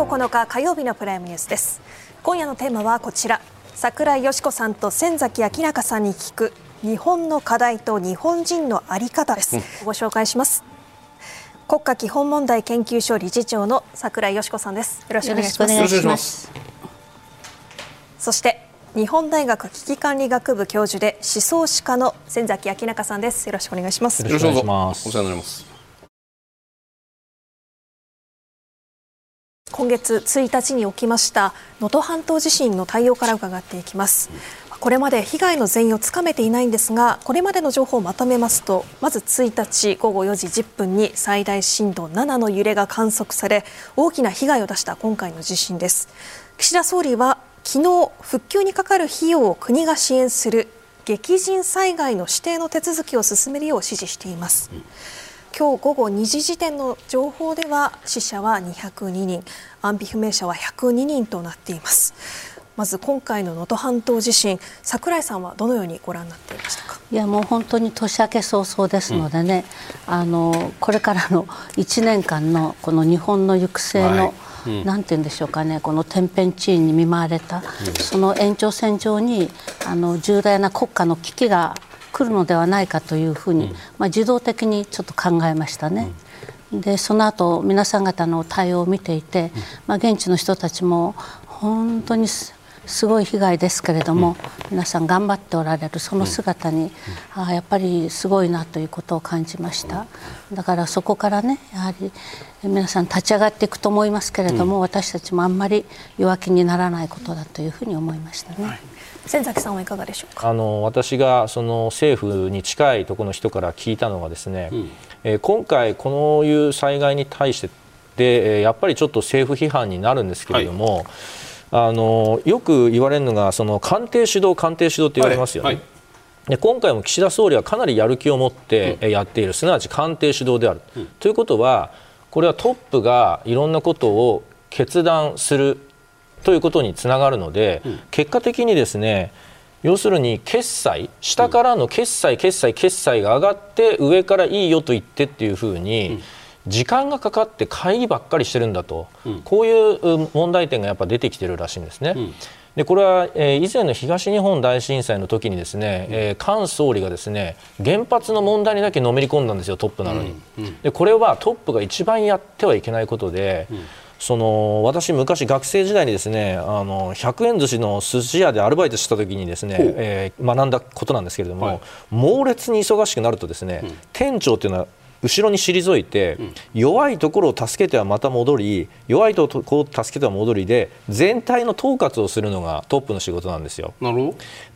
1月9日火曜日のプライムニュースです。今夜のテーマはこちら。桜井よし子さんと千崎明中さんに聞く日本の課題と日本人のあり方です、うん、ご紹介します。国家基本問題研究所理事長の桜井よし子さんです。よろしくお願いします。よろしくお願いします。そして日本大学危機管理学部教授で思想史家の千崎明中さんです。よろしくお願いします。よろしくお願いします。お世話になります今月1日に起きました能登半島地震の対応から伺っていきます。これまで被害の全容をつかめていないんですがこれまでの情報をまとめますとまず1日午後4時10分に最大震度7の揺れが観測され大きな被害を出した今回の地震です。岸田総理は昨日復旧にかかる費用を国が支援する激甚災害の指定の手続きを進めるよう指示しています、うん。今日午後2時時点の情報では死者は202人安否不明者は102人となっています。まず今回の能登半島地震櫻井さんはどのようにご覧になっていましたか？いやもう本当に年明け早々ですのでね、うん、あのこれからの1年間のこの日本の行く末の、はい。うん、なんて言うんでしょうかねこの天変地異に見舞われた、うん、その延長線上にあの重大な国家の危機が来るのではないかというふうに、うん、まあ、自動的にちょっと考えましたね。でその後皆さん方の対応を見ていて、まあ、現地の人たちも本当にすごい被害ですけれども、皆さん頑張っておられるその姿に、ああやっぱりすごいなということを感じました。だからそこからねやはり皆さん立ち上がっていくと思いますけれども、私たちもあんまり弱気にならないことだというふうに思いましたね。はい千崎さんはいかがでしょうか？あの私がその政府に近いところの人から聞いたのがですね、うん、えー、今回こういう災害に対してでやっぱりちょっと政府批判になるんですけれども、はい、あのよく言われるのがその官邸主導官邸主導って言われますよね。はい。はい。で今回も岸田総理はかなりやる気を持ってやっている、すなわち官邸主導である、うん、ということはこれはトップがいろんなことを決断するということにつながるので、うん、結果的にですね要するに決済下からの決済決済決済が上がって上からいいよと言ってっていうふうに、時間がかかって会議ばっかりしてるんだと、うん、こういう問題点がやっぱ出てきてるらしいんですね。うん、でこれは、えー、以前の東日本大震災の時にですね、うん、えー、菅総理がですね原発の問題にだけのめり込んだんですよトップなのに、でこれはトップが一番やってはいけないことで、その私、昔、学生時代にですねあの100円寿司の寿司屋でアルバイトした時にですね、えー、学んだことなんですけれども、はい、猛烈に忙しくなるとですね、うん、店長っていうのは後ろに退いて、うん、弱いところを助けてはまた戻り弱いところを助けては戻りで全体の統括をするのがトップの仕事なんですよ。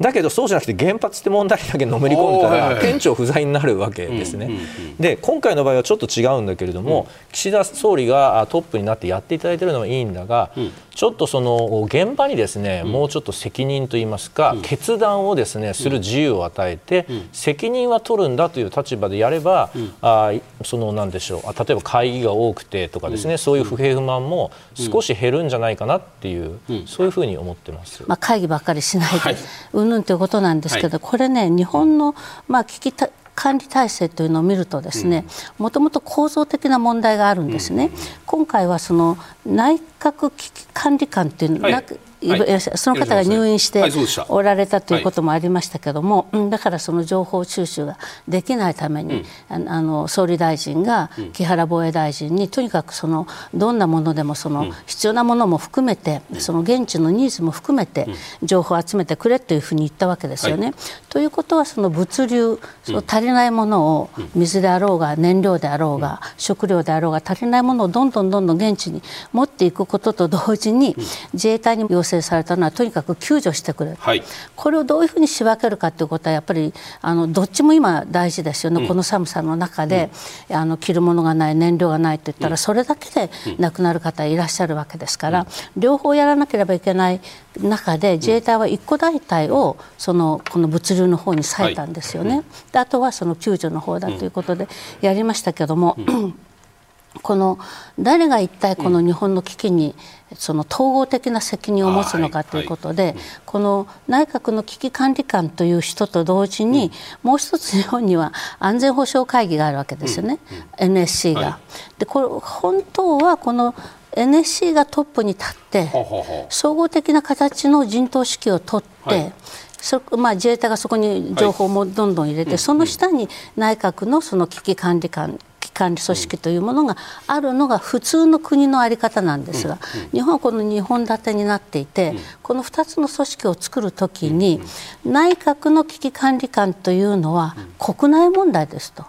だけどそうじゃなくて原発って問題だけのめり込んだら店長不在になるわけですね、で今回の場合はちょっと違うんだけれども、うん、岸田総理がトップになってやっていただいているのはいいんだが、うん、ちょっとその現場にですね、もうちょっと責任といいますか、決断をですねする自由を与えて、責任は取るんだという立場でやれば、あそのなんでしょう例えば会議が多くてとかですね、うん、そういう不平不満も少し減るんじゃないかなっていう、うん、そういうふうに思ってます、まあ、会議ばっかりしないで、うんぬんということなんですけど、はい、これね日本の、まあ、危機管理体制というのを見るとですねもともと構造的な問題があるんですね。今回はその内閣危機管理官というの、はい、はい、その方が入院しておられたということもありましたけども、はい、だからその情報収集ができないために、うん、あの総理大臣が木原防衛大臣にとにかくそのどんなものでもその必要なものも含めて、その現地のニーズも含めて情報を集めてくれというふうに言ったわけですよね。はい、ということはその物流その足りないものを水であろうが燃料であろうが食料であろうが足りないものをどんどんどんどん現地に持っていくことと同時に自衛隊に要請請されたのはとにかく救助してくれ。る、はい、これをどういうふうに仕分けるかということはやっぱりあのどっちも今大事ですよね、うん、この寒さの中で、うん、あの着るものがない燃料がないといったら、それだけで亡くなる方いらっしゃるわけですから、両方やらなければいけない中で自衛隊は一個大隊をそのこの物流の方に割いたんですよね、はい、あとはその救助の方だということでやりましたけども。この誰が一体この日本の危機にその統合的な責任を持つのかということで、この内閣の危機管理官という人と同時に、もう一つ日本には安全保障会議があるわけですよね、NSC が。でこれ本当はこの NSC がトップに立って総合的な形の陣頭指揮を取って、そまあ、自衛隊がそこに情報もどんどん入れて、その下に内閣のその危機管理官管理組織というものがあるのが普通の国の在り方なんですが、日本はこの2本立てになっていて、この2つの組織を作るときに、内閣の危機管理官というのは国内問題ですと。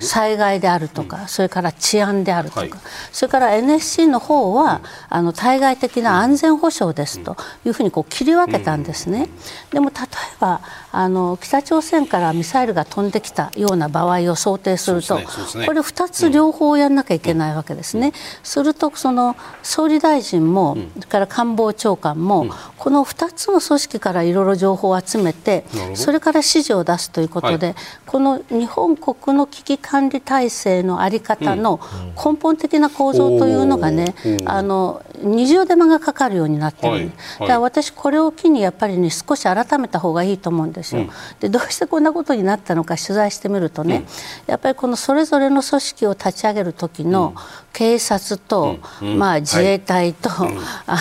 災害であるとか、うん、それから治安であるとか、はい、それから NSC の方は、うん、あの対外的な安全保障ですというふうにこう切り分けたんですね。でも例えばあの北朝鮮からミサイルが飛んできたような場合を想定すると、ねね、これ2つ両方やらなきゃいけないわけですね。するとその総理大臣も、それから官房長官も、この2つの組織からいろいろ情報を集めてそれから指示を出すということで、はい、この日本国の危機管理体制の在り方の根本的な構造というのがね、あの二重手間がかかるようになっている、はいはい、だから私これを機にやっぱりね少し改めた方がいいと思うんですよ。でどうしてこんなことになったのか取材してみるとね、やっぱりこのそれぞれの組織を立ち上げる時の警察と、まあ、自衛隊と、あ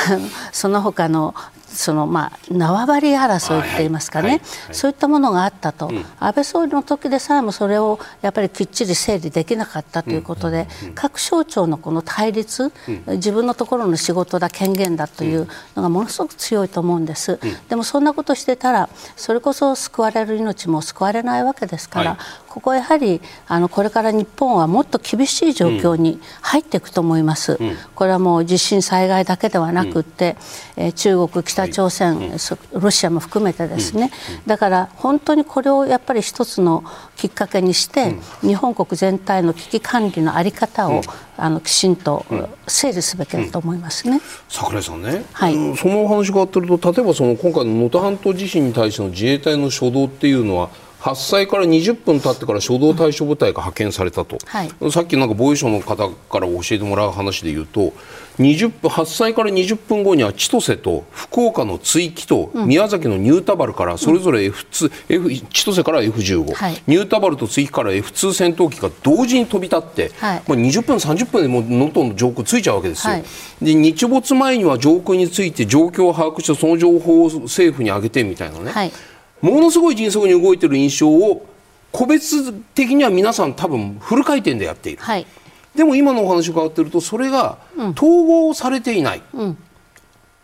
のその他のそのまあ縄張り争いって言いますかね、そういったものがあったと、うん、安倍総理の時でさえもそれをやっぱりきっちり整理できなかったということで、各省庁のこの対立、自分のところの仕事だ権限だというのがものすごく強いと思うんです、でもそんなことしてたらそれこそ救われる命も救われないわけですから、ここはやはりあのこれから日本はもっと厳しい状況に入っていくと思います、これはもう地震災害だけではなくて、え中国北朝鮮、ロシアも含めてですね、だから本当にこれをやっぱり一つのきっかけにして、日本国全体の危機管理の在り方を、あのきちんと整理すべきだと思いますね、櫻井さんね、はい、そのお話があってると例えばその今回の能登半島地震に対しての自衛隊の初動っていうのは発災から20分経ってから初動対処部隊が派遣されたと、はい、さっきなんか防衛省の方から教えてもらう話で言うと20分発災から20分後には千歳と福岡の追記と宮崎のニュータバルからそれぞれ F2、F 千歳から F15、はい、ニュータバルと追記から F2 戦闘機が同時に飛び立って、はい、まあ、20分30分でもう能登の上空ついちゃうわけですよ、はい、で日没前には上空について状況を把握してその情報を政府に上げてみたいなね、ものすごい迅速に動いている印象を個別的には皆さん多分フル回転でやっている、はい、でも今のお話を伺っているとそれが統合されていない、うん、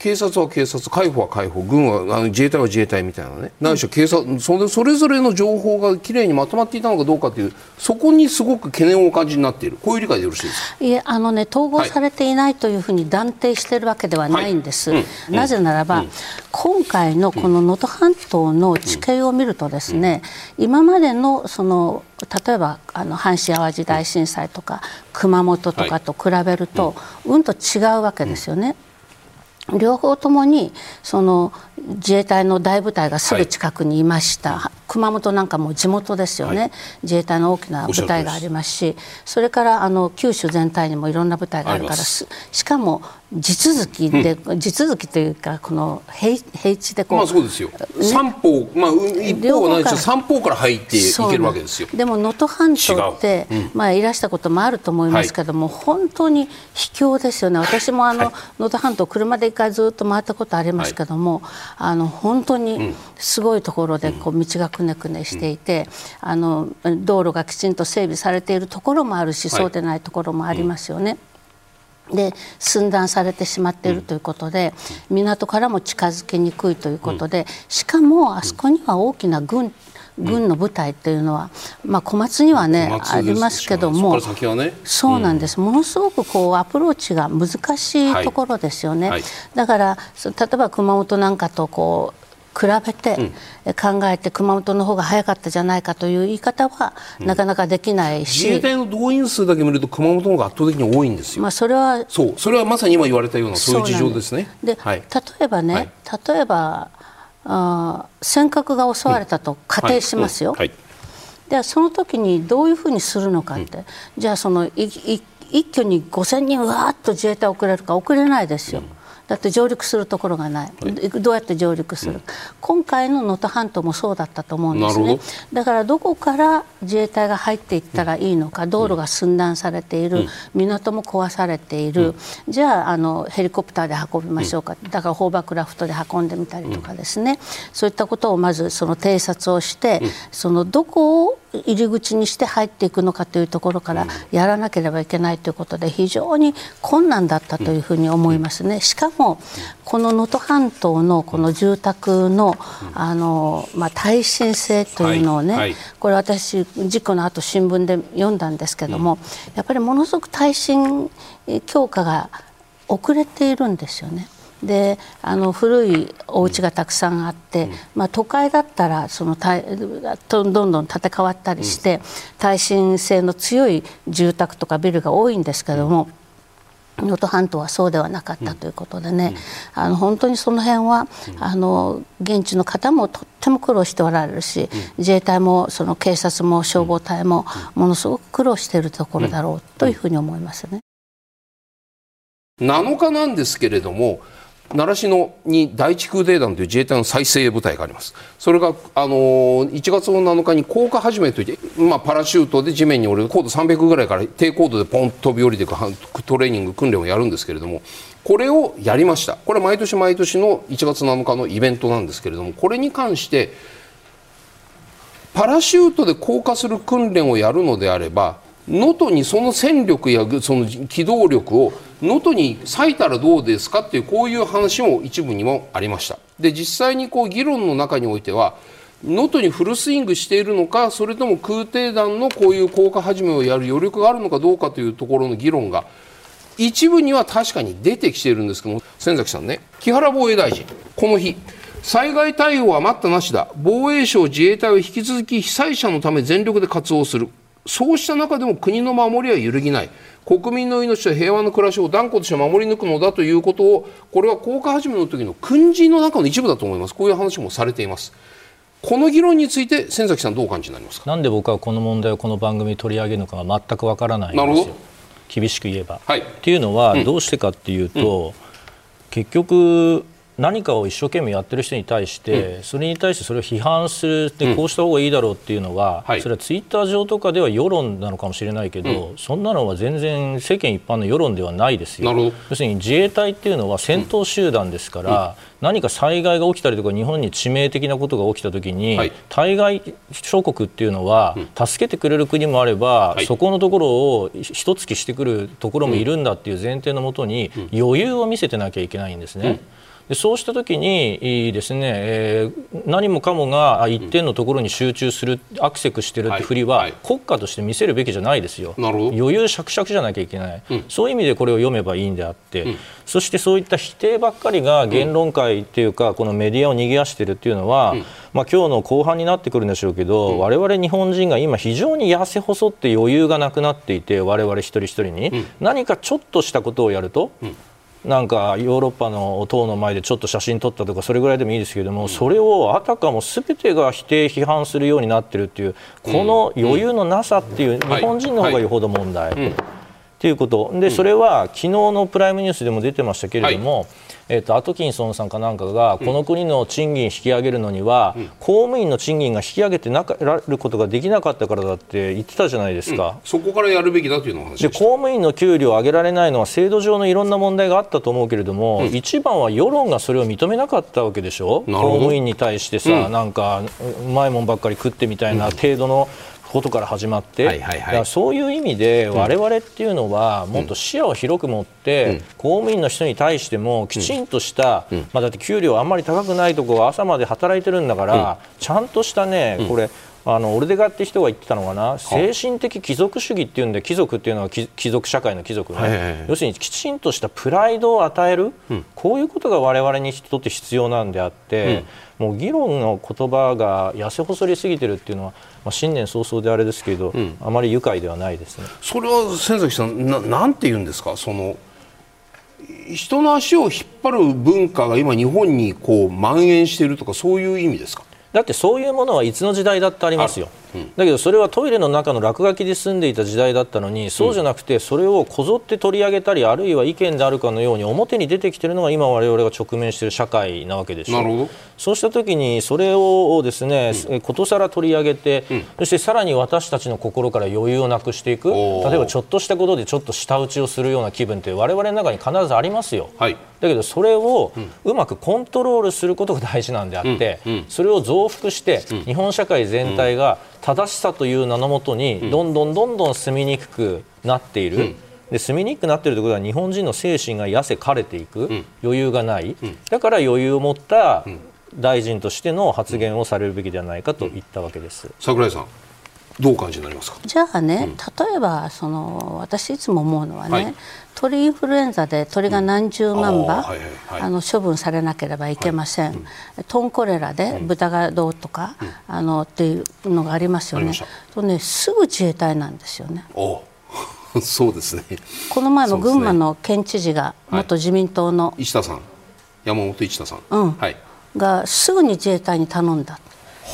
警察は警察海保は海保軍はあの自衛隊は自衛隊みたいなね。何しろ警察それそれぞれの情報がきれいにまとまっていたのかどうかというそこにすごく懸念をお感じになっている。こういう理解でよろしいですか？いえあのね統合されていないというふうに断定しているわけではないんです、はい。うん、なぜならば、うん、今回のこの能登半島の地形を見るとですね、うん、今までのその例えばあの阪神・淡路大震災とか熊本とかと比べると、うんと違うわけですよね。両方ともにその自衛隊の大部隊がすぐ近くにいました、はい、熊本なんかも地元ですよね、はい、自衛隊の大きな部隊がありますしそれからあの九州全体にもいろんな部隊があるからしかも地続きで、うん、地続きというかこの平平地でこう、まあ、そうですよ、ね、三方、まあ、一方はないです三方から入っていけるわけですよ。でも能登半島って、う。ん、まあ、いらしたこともあると思いますけども、はい、本当に秘境ですよね。私もあの能登、はい、半島車で一回ずっと回ったことありますけども、あの本当にすごいところでこう道がくねくねしていて、あの道路がきちんと整備されているところもあるし、そうでないところもありますよね。で寸断されてしまっているということで、港からも近づきにくいということで、しかもあそこには大きな軍軍の部隊というのは、まあ、小松にはねありますけども、ね、そうなんです、ものすごくこうアプローチが難しいところですよね、はい。はい、だから例えば熊本なんかとこう比べて考えて熊本の方が早かったじゃないかという言い方はなかなかできないし、自衛隊の動員数だけ見ると熊本の方が圧倒的に多いんですよ。まあそれはそう。それはまさに今言われたようなそういう事情ですね。で、はい、例えばね、例えばあ尖閣が襲われたと仮定しますよ。ではその時にどういうふうにするのかって、じゃあそのいい一挙に5000人わーっと自衛隊送れるか送れないですよ。うんだって上陸するところがない、はい、どうやって上陸する、うん、今回の能登半島もそうだったと思うんですね。だからどこから自衛隊が入っていったらいいのか、うん、道路が寸断されている、うん、港も壊されている、じゃああのヘリコプターで運びましょうか、だからホーバークラフトで運んでみたりとかですね、そういったことをまずその偵察をして、そのどこを入り口にして入っていくのかというところからやらなければいけないということで非常に困難だったというふうに思いますね。しかもこの能登半島のこの住宅のあの、まあ、耐震性というのをね、はいはい、これ私事故の後新聞で読んだんですけども、やっぱりものすごく耐震強化が遅れているんですよね。であの古いお家がたくさんあって、うん、まあ、都会だったらそのどんどん建て替わったりして、うん、耐震性の強い住宅とかビルが多いんですけども。能登半島はそうではなかったということでね、うん、あの本当にその辺は、あの現地の方もとっても苦労しておられるし、自衛隊もその警察も消防隊もものすごく苦労しているところだろうというふうに思いますね。7日なんですけれども習志野に第一空挺団という自衛隊の再生部隊があります。それが、あのー、1月の7日に降下始めといって、まあ、パラシュートで地面に降りる高度300ぐらいから低高度でポンと飛び降りていくトレーニング訓練をやるんですけれどもこれをやりましたこれ毎年毎年の1月7日のイベントなんですけれどもこれに関してパラシュートで降下する訓練をやるのであれば能登にその戦力やその機動力を能登に割いたらどうですかっていうこういう話も一部にもありました。で実際にこう議論の中においては能登にフルスイングしているのかそれとも空挺団のこういう効果始めをやる余力があるのかどうかというところの議論が一部には確かに出てきているんですけども先崎さんね木原防衛大臣この日災害対応は待ったなしだ。防衛省自衛隊を引き続き被災者のため全力で活動する。そうした中でも国の守りは揺るぎない。国民の命と平和の暮らしを断固として守り抜くのだということをこれは降下始めの時の訓示の中の一部だと思います。こういう話もされています。この議論について先崎さんどうお感じになりますか？なんで僕はこの問題をこの番組に取り上げるのかが全くわからないんですよ。厳しく言えば、はい、っていうのはどうしてかっていうと、うん、結局何かを一生懸命やってる人に対して、うん、それに対してそれを批判するで、こうした方がいいだろうっていうのは、それはツイッター上とかでは世論なのかもしれないけど、うん、そんなのは全然世間一般の世論ではないですよ。要するに自衛隊っていうのは戦闘集団ですから、何か災害が起きたりとか日本に致命的なことが起きた時に、はい、対外諸国っていうのは、助けてくれる国もあれば、はい、そこのところを一突きしてくるところもいるんだっていう前提のもとに、余裕を見せてなきゃいけないんですね。でそうした時にですね、えー、何もかもが一点のところに集中する、アクセクしてるってふりは、国家として見せるべきじゃないですよ。余裕しゃくしゃくじゃなきゃいけない、うん、そういう意味でこれを読めばいいんであって、うん、そしてそういった否定ばっかりが言論界っていうか、このメディアを賑わしているっていうのは、うん、まあ、今日の後半になってくるんでしょうけど、われわれ日本人が今非常に痩せ細って余裕がなくなっていて我々一人一人に、何かちょっとしたことをやると、なんかヨーロッパの塔の前でちょっと写真撮ったとかそれぐらいでもいいですけれども、それをあたかもすべてが否定批判するようになっているっていうこの余裕のなさっていう、日本人の方がよほど問題。っていうこと。でそれは昨日のプライムニュースでも出てましたけれども、えーと、アトキンソンさんかなんかが、この国の賃金引き上げるのには、うん、公務員の賃金が引き上げてなることができなかったからだって言ってたじゃないですか、うん、そこからやるべきだというので公務員の給料を上げられないのは制度上のいろんな問題があったと思うけれども、うん、一番は世論がそれを認めなかったわけでしょ。公務員に対してさ、なんかうまいもんばっかり食ってみたいな程度の、ことから始まって、はいはいはい、そういう意味で我々っていうのはもっと視野を広く持って、公務員の人に対してもきちんとした、まあ、だって給料あんまり高くないところ朝まで働いてるんだから、ちゃんとしたねこれあのオルデガって人が言ってたのかな？精神的貴族主義っていうんで貴族っていうのは貴族社会の貴族ね、はいはいはい、要するにきちんとしたプライドを与える、うん、こういうことが我々にとって必要なんであって、うん、もう議論の言葉が痩せ細りすぎてるっていうのは、まあ、新年早々であれですけど、うん、あまり愉快ではないですね。それは先崎さんななんて言うんですか？その人の足を引っ張る文化が今日本にこう蔓延しているとかそういう意味ですか？だってそういうものはいつの時代だってありますよ、だけどそれはトイレの中の落書きで住んでいた時代だったのにそうじゃなくてそれをこぞって取り上げたりあるいは意見であるかのように表に出てきているのが今我々が直面している社会なわけでしょう。そうした時にそれをですね、うん、ことさら取り上げて、うん、そしてさらに私たちの心から余裕をなくしていく。例えばちょっとしたことでちょっと舌打ちをするような気分って我々の中に必ずありますよ。はい。だけどそれをうまくコントロールすることが大事なんであって、それを増幅して日本社会全体が正しさという名のもとにどんどんどんどん住みにくくなっている。で住みにくくなっているということは日本人の精神が痩せ枯れていく、余裕がない、だから余裕を持った大臣としての発言をされるべきではないかと言ったわけです。桜井さんどう感じになりますか？じゃあね、うん、例えばその私いつも思うのはね、はい、鳥インフルエンザで鳥が何十万羽、うん、あの処分されなければいけません、はいうん、トンコレラで豚がどうとか、あのっていうのがありますよね。とねすぐ自衛隊なんですよね。そうですね。この前も群馬の県知事が元自民党の、はい、石田さん。山本一田さん、うん。はい、がすぐに自衛隊に頼んだ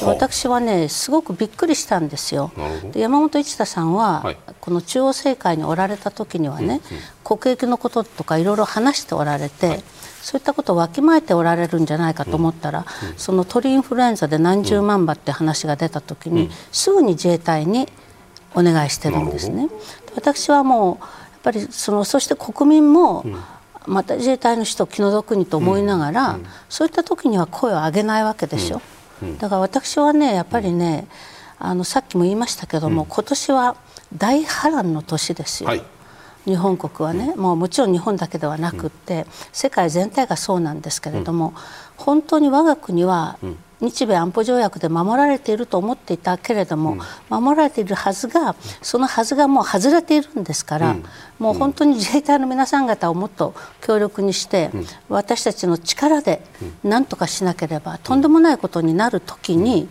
私はねすごくびっくりしたんですよ。で山本一太さんは、はい、この中央政界におられた時にはね、うんうん、国益のこととかいろいろ話しておられて、はい、そういったことをわきまえておられるんじゃないかと思ったら、うんうん、その鳥インフルエンザで何十万羽って話が出た時に、うん、すぐに自衛隊にお願いしてるんですね。私はもうやっぱりそのそして国民も、また自衛隊の人気の毒にと思いながら、そういった時には声を上げないわけでしょ。だから私はねやっぱりね、あのさっきも言いましたけども、今年は大波乱の年ですよ。はい。日本国はね、もうもちろん日本だけではなくって、世界全体がそうなんですけれども、本当に我が国は日米安保条約で守られていると思っていたけれども、守られているはずがそのはずがもう外れているんですから、もう本当に自衛隊の皆さん方をもっと強力にして、私たちの力で何とかしなければとんでもないことになる時に、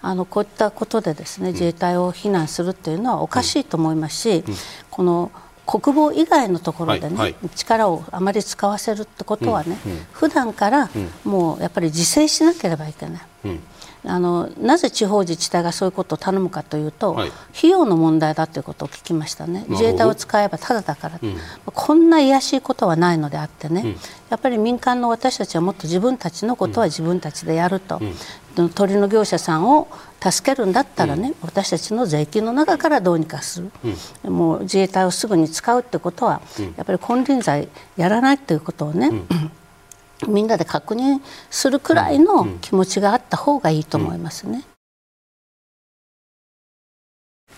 あのこういったことでですね自衛隊を非難するというのはおかしいと思いますし、この国防以外のところでね、はいはい、力をあまり使わせるってことはね、うんうん、普段からもうやっぱり自制しなければいけない。うんあのなぜ地方自治体がそういうことを頼むかというと、はい、費用の問題だということを聞きましたね、自衛隊を使えばただだから、うん、こんな卑しいことはないのであってね、うん、やっぱり民間の私たちはもっと自分たちのことは自分たちでやると、うん、鳥の業者さんを助けるんだったらね、私たちの税金の中からどうにかする、もう自衛隊をすぐに使うってことは、やっぱり金輪際やらないということをね、みんなで確認するくらいの気持ちがあった方がいいと思いますね。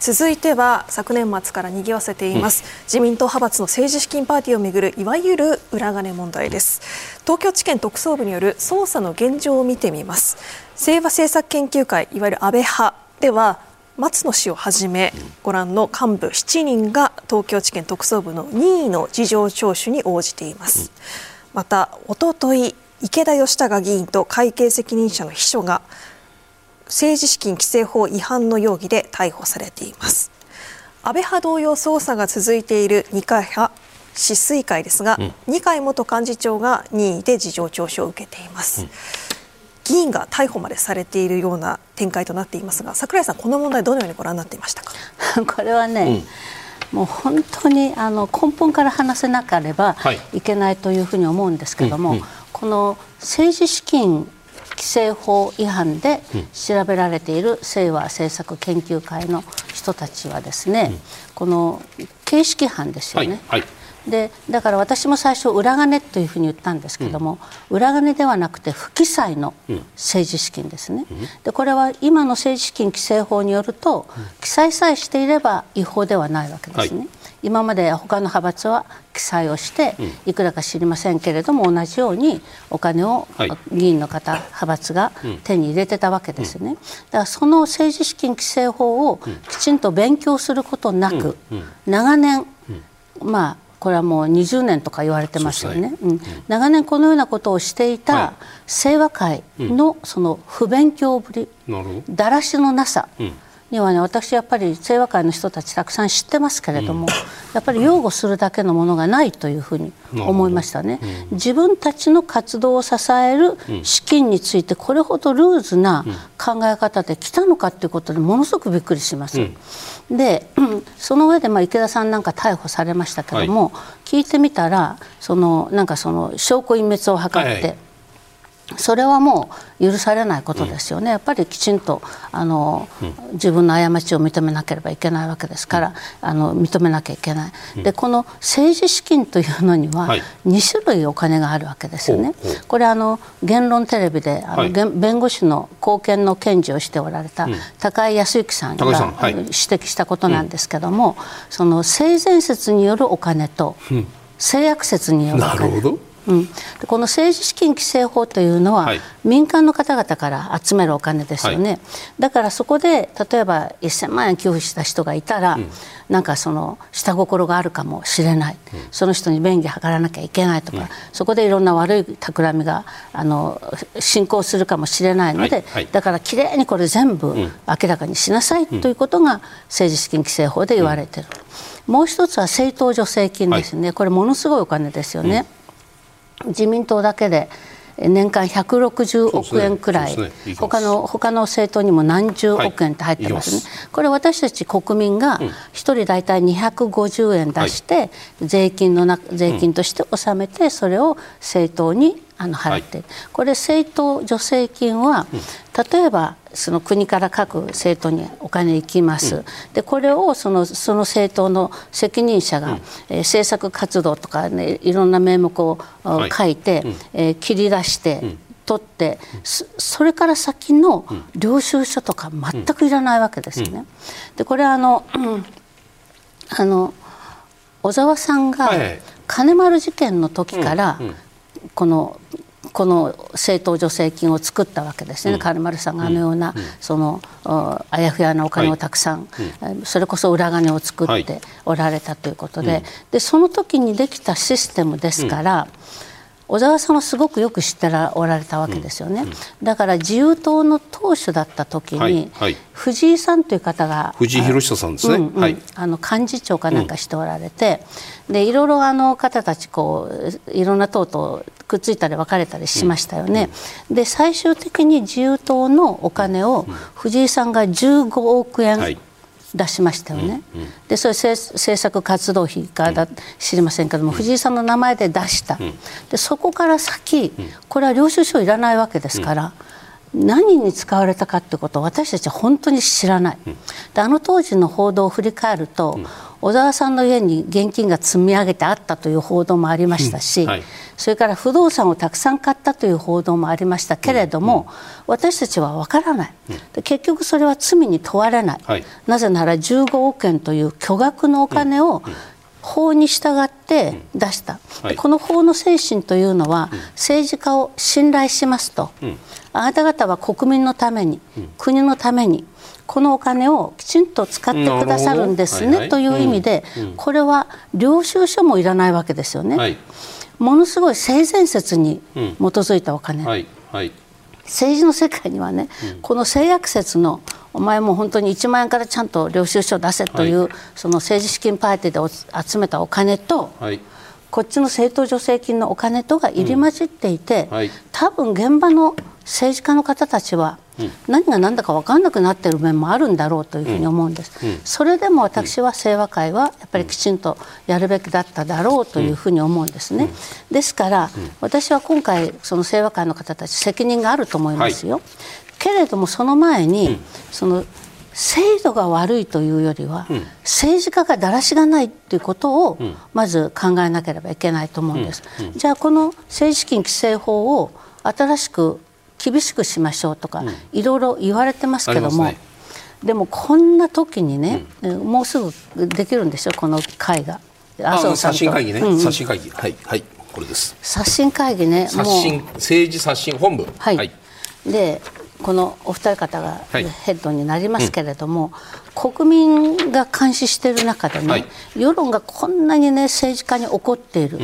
続いては昨年末から賑わせています、うん、自民党派閥の政治資金パーティーをめぐるいわゆる裏金問題です。東京地検特捜部による捜査の現状を見てみます。清和政策研究会いわゆる安倍派では松野氏をはじめご覧の幹部7人が東京地検特捜部の任意の事情聴取に応じています、うんまたおととい池田義孝議員と会計責任者の秘書が政治資金規正法違反の容疑で逮捕されています。安倍派同様捜査が続いている二階派止水会ですが、うん、二階元幹事長が任意で事情聴取を受けています、うん、議員が逮捕までされているような展開となっていますが櫻井さんこの問題どのようにご覧になっていましたか？これはね、うんもう本当にあの根本から話せなければい。けないというふうに思うんですけども、はいうんうん、この政治資金規正法違反で調べられている清和政策研究会の人たちはですね、うん、この形式犯ですよね。はいはいでだから私も最初裏金というふうに言ったんですけども、うん、裏金ではなくて不記載の政治資金ですね、うん、でこれは今の政治資金規正法によると、うん、記載さえしていれば違法ではないわけですね、はい、今まで他の派閥は記載をしていくらか知りませんけれども同じようにお金を議員の方、派閥が手に入れてたわけですね。だからその政治資金規正法をきちんと勉強することなく長年まあこれはもう20年とか言われてますよね、ね。うん、長年このようなことをしていた清和会のその不勉強ぶり、だらしのなさ、にはね私やっぱり清和会の人たちたくさん知ってますけれども、うん、やっぱり擁護するだけのものがないというふうに思いましたね、うん、自分たちの活動を支える資金についてこれほどルーズな考え方で来たのかということでものすごくびっくりします。うん、で その上でまあ池田さんなんか逮捕されましたけども、はい、聞いてみたらそのなんかその証拠隠滅を図って、はいはいそれはもう許されないことですよね、やっぱりきちんとあの、自分の過ちを認めなければいけないわけですから、あの認めなきゃいけない、でこの政治資金というのには、2種類お金があるわけですよね、これあの、言論テレビであの、弁護士の貢献の検事をしておられた高井康之さんが、指摘したことなんですけども、その性善説によるお金と、性悪説によるお金。うん、この政治資金規正法というのは、はい、民間の方々から集めるお金ですよね、はい、だからそこで例えば1000万円給付した人がいたら、うん、なんかその下心があるかもしれない、うん、その人に便宜図らなきゃいけないとか、うん、そこでいろんな悪い企みがあの進行するかもしれないので、はい、だからきれいにこれ全部明らかにしなさいということが政治資金規正法で言われてる。もう一つは政党助成金ですね、これものすごいお金ですよね。自民党だけで年間160億円くらい、ね。ね、他の他の政党にも何十億円って入ってますね、はい、これ私たち国民が1人大体250円出して、税金のな税金として納めてそれを政党にあの払って。はい、これ政党助成金は、例えばその国から各政党にお金行きます、うん、でこれをそのその政党の責任者が、うん、えー、政策活動とか、ね、いろんな名目を、はい、書いて、うん、えー、切り出して、取ってそれから先の領収書とか全くいらないわけですよね。でこれあの、あの小沢さんが金丸事件の時から、このこの政党助成金を作ったわけですね、うん、金丸さんがあのような、うん、そのあやふやなお金をたくさん、はい、それこそ裏金を作っておられたということで。はい、でその時にできたシステムですから。小沢さんはすごくよく知っておられたわけですよね、うん。うん、だから自由党の党首だった時に、はい。はい、藤井さんという方が藤井博久さんですね、うんうん。はい、あの幹事長かなんかしておられて、でいろいろあの方たちこういろんな党とくっついたり別れたりしましたよね、で最終的に自由党のお金を藤井さんが15億円、出しましたよね、うん。うん、でそれ政策活動費かだ知りませんけども、うん、藤井さんの名前で出した、でそこから先、これは領収書いらないわけですから。何に使われたかということを私たちは本当に知らない、であの当時の報道を振り返ると、小沢さんの家に現金が積み上げてあったという報道もありましたし、はい、それから不動産をたくさん買ったという報道もありました。けれども、私たちは分からない、結局それは罪に問われない、はい、なぜなら15億円という巨額のお金を、法に従って出した、はい、この法の精神というのは、政治家を信頼しますと、うん、あなた方は国民のために、うん、国のためにこのお金をきちんと使ってくださるんですね、という意味で、うん、これは領収書もいらないわけですよね。はい。ものすごい性善説に基づいたお金、うんはいはい、政治の世界にはね、うん、この性悪説のお前も本当に1万円からちゃんと領収書を出せという、はい、その政治資金パーティーで集めたお金と、こっちの政党助成金のお金とが入り混じっていて、うん、多分現場の政治家の方たちは何が何だか分からなくなっている面もあるんだろうというふうに思うんです、それでも私は清和会はやっぱりきちんとやるべきだっただろうというふうに思うんですね、ですから私は今回その清和会の方たち責任があると思いますよ、はい、けれどもその前に、その制度が悪いというよりは、政治家がだらしがないということをまず考えなければいけないと思うんです、じゃあこの政治資金規正法を新しく厳しくしましょうとか、うん、いろいろ言われてますけども、ね、でもこんな時にね、うん、もうすぐできるんでしょ？この会が。麻生刷新会議ね、うんうん、刷新会議。はいはい。これです。刷新会議ね。刷新政治刷新本部。はい、はい、でこのお二人方がヘッドになりますけれども、はいうん、国民が監視している中でね、はい、世論がこんなにね政治家に怒っている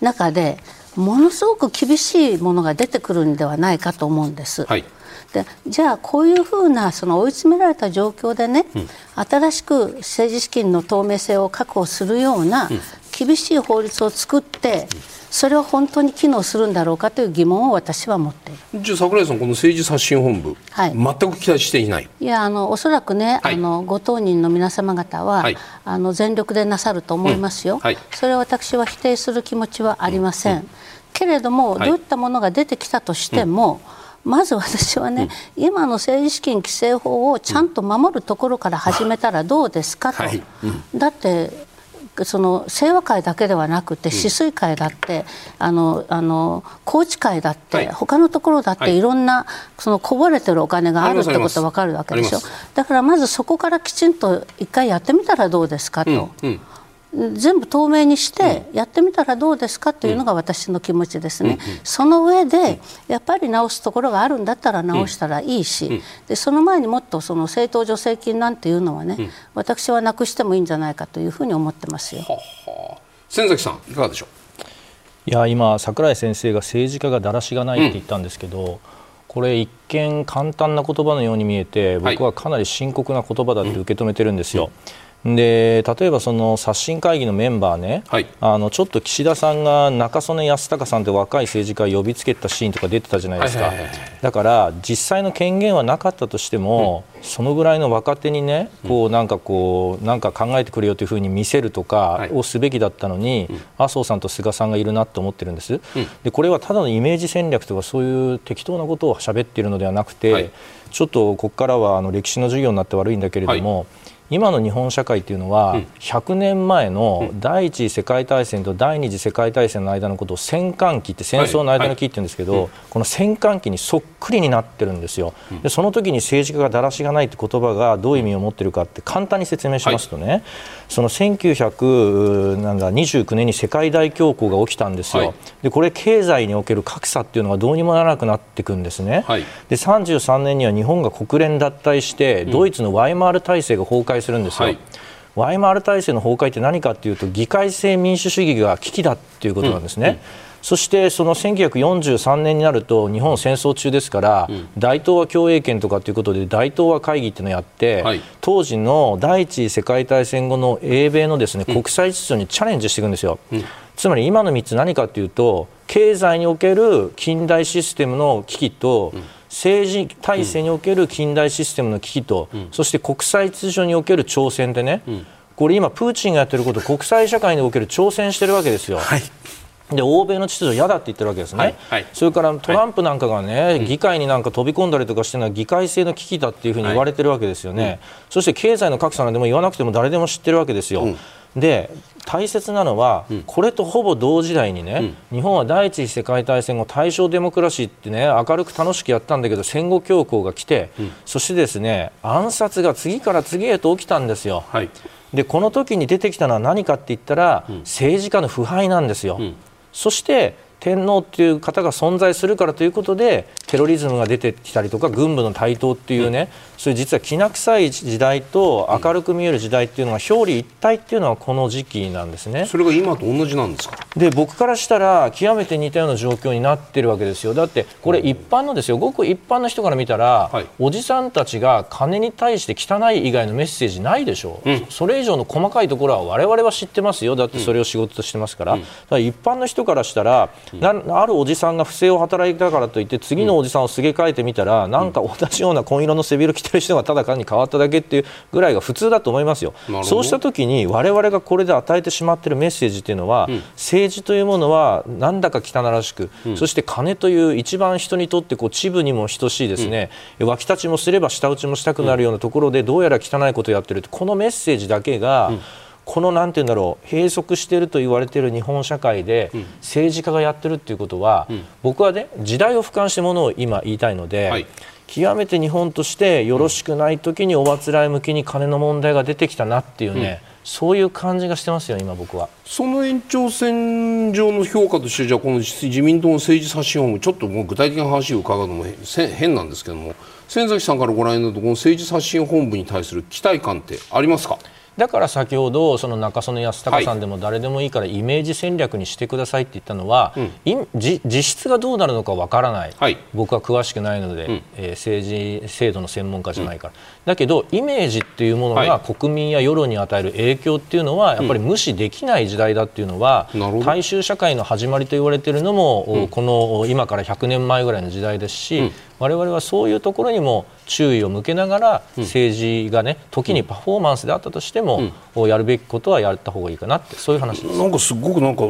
中で、ものすごく厳しいものが出てくるんではないかと思うんです。はい、でじゃあこういうふうなその追い詰められた状況でね、うん、新しく政治資金の透明性を確保するような厳しい法律を作って、それは本当に機能するんだろうかという疑問を私は持っている。じゃあ櫻井さん、この政治刷新本部、はい、全く期待していない。いやあのおそらくね、はい、あのご当人の皆様方は、はい、あの全力でなさると思いますよ、うん、それは私は否定する気持ちはありません。うん。うん。けれども、どういったものが出てきたとしても、まず私はね、うん、今の政治資金規正法をちゃんと守るところから始めたらどうですかと、はい。うん、だってその清和会だけではなくて止水会だって、あのあの高知会だって、はい、他のところだってい。ろんな、そのこぼれてるお金があるってこと分かるわけでしょ。だからまずそこからきちんと一回やってみたらどうですかと。うんうん全部透明にしてやってみたらどうですかというのが私の気持ちですね、その上でやっぱり直すところがあるんだったら直したらいいし、でその前にもっとその政党助成金なんていうのはね、私はなくしてもいいんじゃないかというふうに思ってますよ。はは。先崎さんいかがでしょう？いや今櫻井先生が政治家がだらしがないって言ったんですけど、うんこれ一見簡単な言葉のように見えて僕はかなり深刻な言葉だって受け止めてるんですよ。うんで例えばその刷新会議のメンバーね、はい、あのちょっと岸田さんが中曽根康隆さんって若い政治家を呼びつけたシーンとか出てたじゃないですか、だから実際の権限はなかったとしても、うん、そのぐらいの若手にねこうなんかこうなんか考えてくれよというふうに見せるとかをすべきだったのに、はい、麻生さんと菅さんがいるなと思ってるんです、うん、でこれはただのイメージ戦略とかそういう適当なことを喋っているのではなくて、はい、ちょっとここからはあの歴史の授業になって悪いんだけれども、今の日本社会というのは、100年前の第一次世界大戦と第二次世界大戦の間のことを戦艦期って戦争の間の期って言うんですけど、この戦艦期にそっくりになってるんですよ、でその時に政治家がだらしがないって言葉がどういう意味を持っているかって簡単に説明しますとね、はい、その1929年に世界大恐慌が起きたんですよ、はい、でこれ経済における格差っていうのがどうにもならなくなっていくんですね、はい、で33年には日本が国連脱退してドイツのワイマール体制が崩壊するんですよ。はい。ワイマール体制の崩壊って何かというと議会制民主主義が危機だということなんですね。うんうんそしてその1943年になると日本戦争中ですから、うん、大東亜共栄圏とかということで大東亜会議っていうのをやって、はい、当時の第一次世界大戦後の英米のですね、国際秩序にチャレンジしていくんですよ。うん、つまり今の3つ何かというと経済における近代システムの危機と、うん。政治体制における近代システムの危機と、うん、そして国際秩序における挑戦でね、うん、これ今、プーチンがやってること国際社会における挑戦してるわけですよ。はいで欧米の秩序嫌だって言ってるわけですね、はいはい、それからトランプなんかがね、はい、議会になんか飛び込んだりとかしてるのは議会制の危機だっていうふうに言われてるわけですよね、そして経済の格差なんでも言わなくても誰でも知ってるわけですよ。うん。で大切なのは、うん、これとほぼ同時代にね、うん、日本は第一次世界大戦後大正デモクラシーってね明るく楽しくやったんだけど戦後恐慌が来て、うん、そしてですね暗殺が次から次へと起きたんですよ。はい、でこの時に出てきたのは何かって言ったら、政治家の腐敗なんですよ。そして天皇という方が存在するからということでテロリズムが出てきたりとか軍部の台頭っていうね、それ実はきな臭い時代と明るく見える時代っていうのは表裏一体っていうのはこの時期なんですね。それが今と同じなんですか？で僕からしたら極めて似たような状況になってるわけですよ。だってこれ一般のですよ。ごく一般の人から見たら、はい、おじさんたちが金に対して汚い以外のメッセージないでしょ。う、うん、それ以上の細かいところは我々は知ってますよ。だってそれを仕事としてますから,、から一般の人からしたら、うん、あるおじさんが不正を働いたからといって次のおじさんをすげ替えてみたら、うん、なんか同じような紺色の背広着てる人がただ単に変わっただけっていうぐらいが普通だと思いますよ。そうした時に我々がこれで与えてしまっているメッセージというのは、うん、政治というものはなんだか汚らしく、うん、そして金という一番人にとってこう秩父にも等しいですね、うん、脇立ちもすれば舌打ちもしたくなるようなところでどうやら汚いことをやっているこのメッセージだけが、このなんて言うんだろう閉塞していると言われている日本社会で政治家がやってるっていうことは、僕はね時代を俯瞰してものを今言いたいので、はい、極めて日本としてよろしくない時におあつらい向きに金の問題が出てきたなっていうね、うん、そういう感じがしてますよ、今僕は。その延長線上の評価として、じゃあこの自民党の政治刷新本部、ちょっともう具体的な話を伺うのも変なんですけども、先崎さんからご覧になると、この政治刷新本部に対する期待感ってありますか？だから先ほどその中曽根康隆さんでも誰でもいいからイメージ戦略にしてくださいって言ったのは、うん、実質がどうなるのかわからない、はい、僕は詳しくないので、うん、えー、政治制度の専門家じゃないから、だけどイメージっていうものが国民や世論に与える影響っていうのはやっぱり無視できない時代だっていうのは、大衆社会の始まりと言われているのも、この今から100年前ぐらいの時代ですし、我々はそういうところにも注意を向けながら、政治がね時にパフォーマンスであったとしても、やるべきことはやった方がいいかなってそういう話です。なんかすごくなんか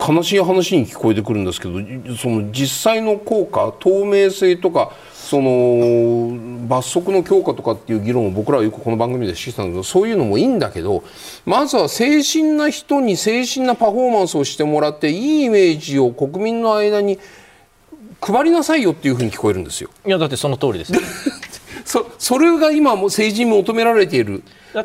悲しい話に聞こえてくるんですけどその実際の効果透明性とかその罰則の強化とかっていう議論を僕らはよくこの番組でしてたんだけどそういうのもいいんだけどまずは精神な人に精神なパフォーマンスをしてもらっていいイメージを国民の間に配りなさいよっていうふうに聞こえるんですよ。いやだってその通りです そそれが今も政治に求められている。わ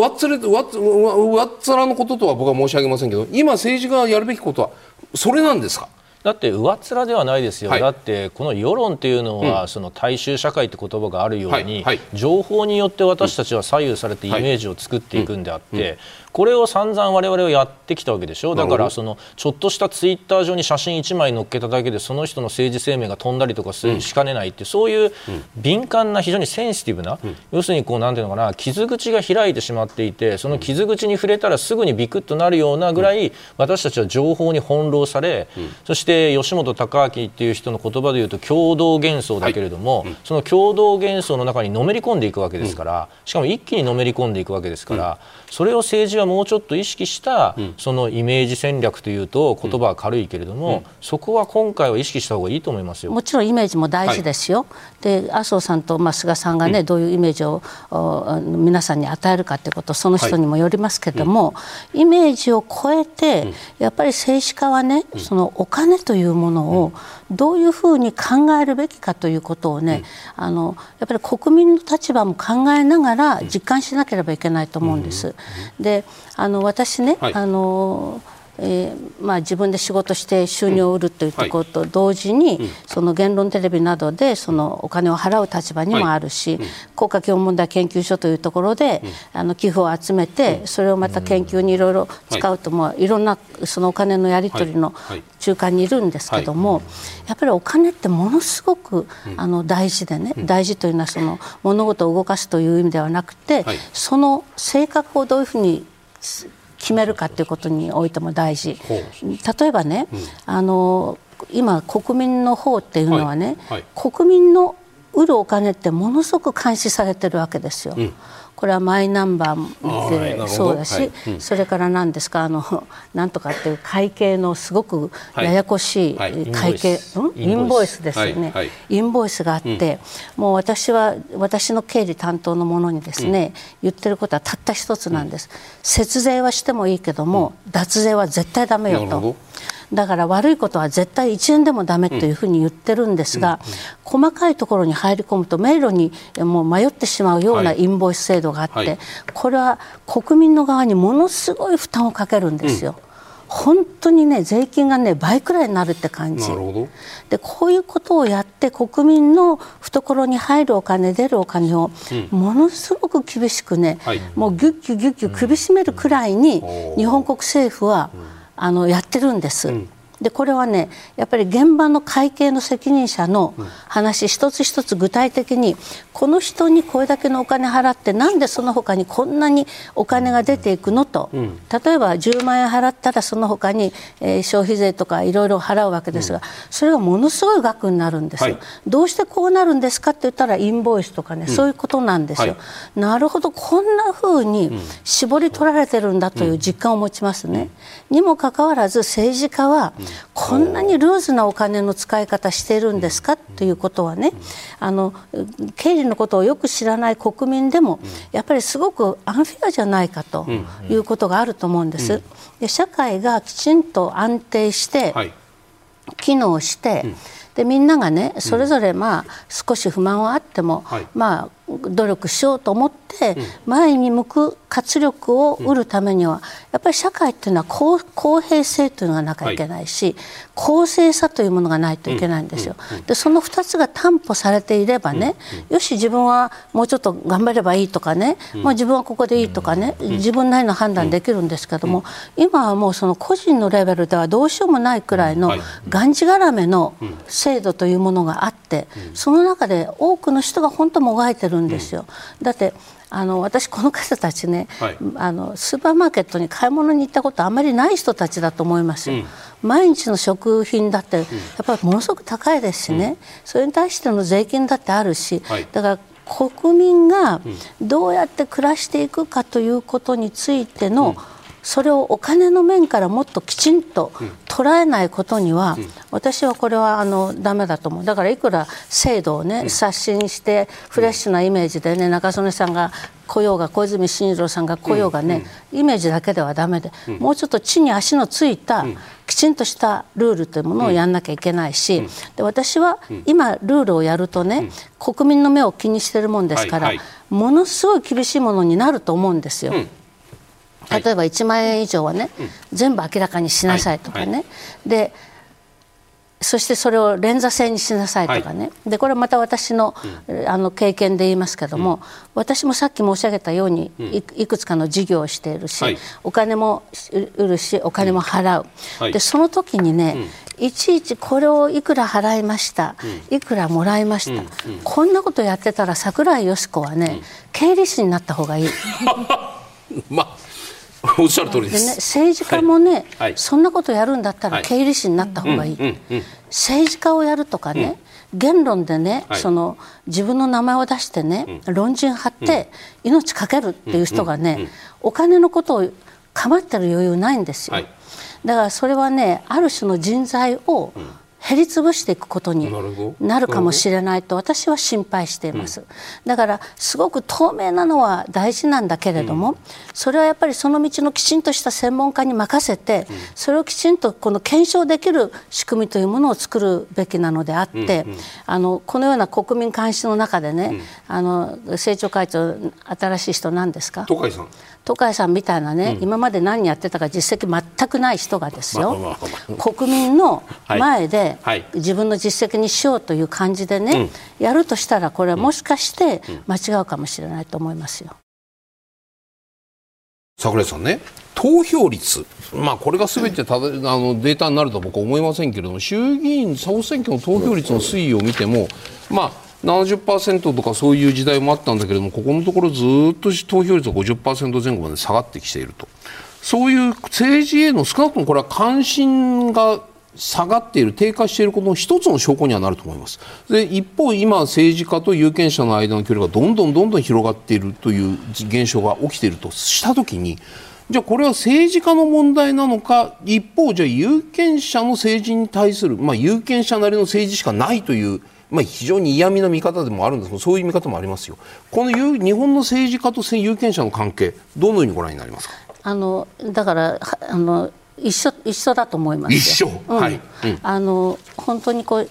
わっつれわわっつらのこととは僕は申し上げませんけど今政治がやるべきことはそれなんですか？だって上っ面ではないですよ、はい、だってこの世論っていうのは、うん、その大衆社会って言葉があるように、はい。はい、情報によって私たちは左右されてイメージを作っていくんであって、これを散々我々はやってきたわけでしょ？だからそのちょっとしたツイッター上に写真1枚載っけただけでその人の政治生命が飛んだりとかしかねないってそういう敏感な非常にセンシティブな、要するにこうなんていうのかな傷口が開いてしまっていてその傷口に触れたらすぐにビクッとなるようなぐらい私たちは情報に翻弄され、そして吉本隆明っていう人の言葉で言うと共同幻想だけれども、その共同幻想の中にのめり込んでいくわけですから、しかも一気にのめり込んでいくわけですから、それを政治はもうちょっと意識した、そのイメージ戦略というと言葉は軽いけれども、そこは今回は意識した方がいいと思いますよ。もちろんイメージも大事ですよ、はい、で麻生さんと、まあ、菅さんがね、どういうイメージを皆さんに与えるかということその人にもよりますけれども、イメージを超えて、やっぱり政治家はね、そのお金というものをどういうふうに考えるべきかということをね、あのやっぱり国民の立場も考えながら実感しなければいけないと思うんです。であの私ね、はい、あのえーまあ、自分で仕事して収入を得るというところと同時に、うん。はい、その言論テレビなどでそのお金を払う立場にもあるし、はい、国家基本問題研究所というところで、うん、あの寄付を集めて、それをまた研究にいろいろ使うと、もいろんなそのお金のやり取りの中間にいるんですけども、やっぱりお金ってものすごく、あの大事でね、大事というのはその物事を動かすという意味ではなくて、その性格をどういうふうに決めるかということにおいても大事。例えばね、うん、あの今国民の方っていうのはね、はい。はい、国民の売るお金ってものすごく監視されてるわけですよ。うんこれはマイナンバーでそうだし、はい。うん、それから何ですかあの なんとかっていう会計のすごくややこしい会計、はい、インボイスですよね、はい、インボイスがあって、うん、もう私は私の経理担当のものにですね、うん、言ってることはたった一つなんです、節税はしてもいいけども、脱税は絶対だめよと。だから悪いことは絶対1円でもだめというふうに言ってるんですが、細かいところに入り込むと迷路にもう迷ってしまうようなインボイス制度があって、これは国民の側にものすごい負担をかけるんですよ。本当にね税金がね倍くらいになるって感じ。でこういうことをやって国民の懐に入るお金出るお金をものすごく厳しくね、もうぎゅっぎゅぎゅっぎゅ首絞めるくらいに日本国政府は、あのやってるんです。うんでこれはねやっぱり現場の会計の責任者の話、うん、一つ一つ具体的にこの人にこれだけのお金払ってなんでその他にこんなにお金が出ていくのと、うん、例えば10万円払ったらその他に、えー、消費税とかいろいろ払うわけですが、うん、それがものすごい額になるんです、はい、どうしてこうなるんですかって言ったらインボイスとかね、そういうことなんですよ、はい、なるほどこんなふうに絞り取られてるんだという実感を持ちますね、にもかかわらず政治家は、こんなにルーズなお金の使い方しているんですか？ということはねあの経理のことをよく知らない国民でもやっぱりすごくアンフィアじゃないかということがあると思うんです。で社会がきちんと安定して、機能して、でみんながねそれぞれまあ少し不満はあっても、まあ努力しようと思って前に向く活力を得るためにはやっぱり社会っていうのは公公平性というのがなきゃいけないし、公正さというものがないといけないんですよ。でその2つが担保されていればね、よし自分はもうちょっと頑張ればいいとかね、もう自分はここでいいとかね、自分なりの判断できるんですけども、今はもうその個人のレベルではどうしようもないくらいのがんじがらめの制度というものがあって、その中で多くの人が本当もがいてるんですよ。だってあの私この方たちね、はい、あのスーパーマーケットに買い物に行ったことあまりない人たちだと思いますよ、うん、毎日の食品だってやっぱりものすごく高いですしね、うん、それに対しての税金だってあるし、はい、だから国民がどうやって暮らしていくかということについての、うんそれをお金の面からもっときちんと捉えないことには、私はこれはあのダメだと思う。だからいくら制度をね刷新してフレッシュなイメージでね中曽根さんが来ようが小泉進次郎さんが来ようがね、イメージだけではだめで、もうちょっと地に足のついた、きちんとしたルールというものをやんなきゃいけないし、で私は今ルールをやるとね、国民の目を気にしてるもんですから、ものすごい厳しいものになると思うんですよ。例えば1万円以上はね、はい、全部明らかにしなさいとかね、はい。はい、でそしてそれを連座制にしなさいとかね、でこれはまた私のうん、あの経験で言いますけども、うん、私もさっき申し上げたようにいいくつかの事業をしているし、お金も売るしお金も払う、でその時にね、いちいちこれをいくら払いました、いくらもらいました、こんなことやってたら櫻井よし子はね、経理士になった方がいい。まあ おっしゃる通りです、ね、政治家もね、はい、そんなことやるんだったら経理士になった方がいい、政治家をやるとかね、言論でね、はい、その自分の名前を出してね、論陣張って命かけるっていう人がね、お金のことを構ってる余裕ないんですよ、はい、だからそれはねある種の人材を減り潰していくことになるかもしれないと私は心配しています、だからすごく透明なのは大事なんだけれども、それはやっぱりその道のきちんとした専門家に任せて、それをきちんとこの検証できる仕組みというものを作るべきなのであって、あのこのような国民監視の中でね、あの政調会長新しい人なんですか？東海さんみたいなね、うん、今まで何やってたか実績全くない人がですよ、国民の前で自分の実績にしようという感じでね、やるとしたらこれはもしかして間違うかもしれないと思いますよ。櫻井さんね投票率、まあ、これがすべてただあのデータになると僕は思いませんけれども衆議院総選挙の投票率の推移を見ても、まあ、70%とかそういう時代もあったんだけれどもここのところずっと投票率が50%前後まで下がってきていると。そういう政治への少なくともこれは関心が下がっている低下していることの一つの証拠にはなると思います。で一方今政治家と有権者の間の距離がどんどんどんどん広がっているという現象が起きているとしたときにじゃあこれは政治家の問題なのか一方じゃあ有権者の政治に対する、まあ、有権者なりの政治しかないというまあ、非常に嫌味な見方でもあるんですけどそういう見方もありますよ。この日本の政治家と有権者の関係どのようにご覧になりますか？あのだからあの一緒一緒だと思います一緒、うん、はい、うん、あの本当にこう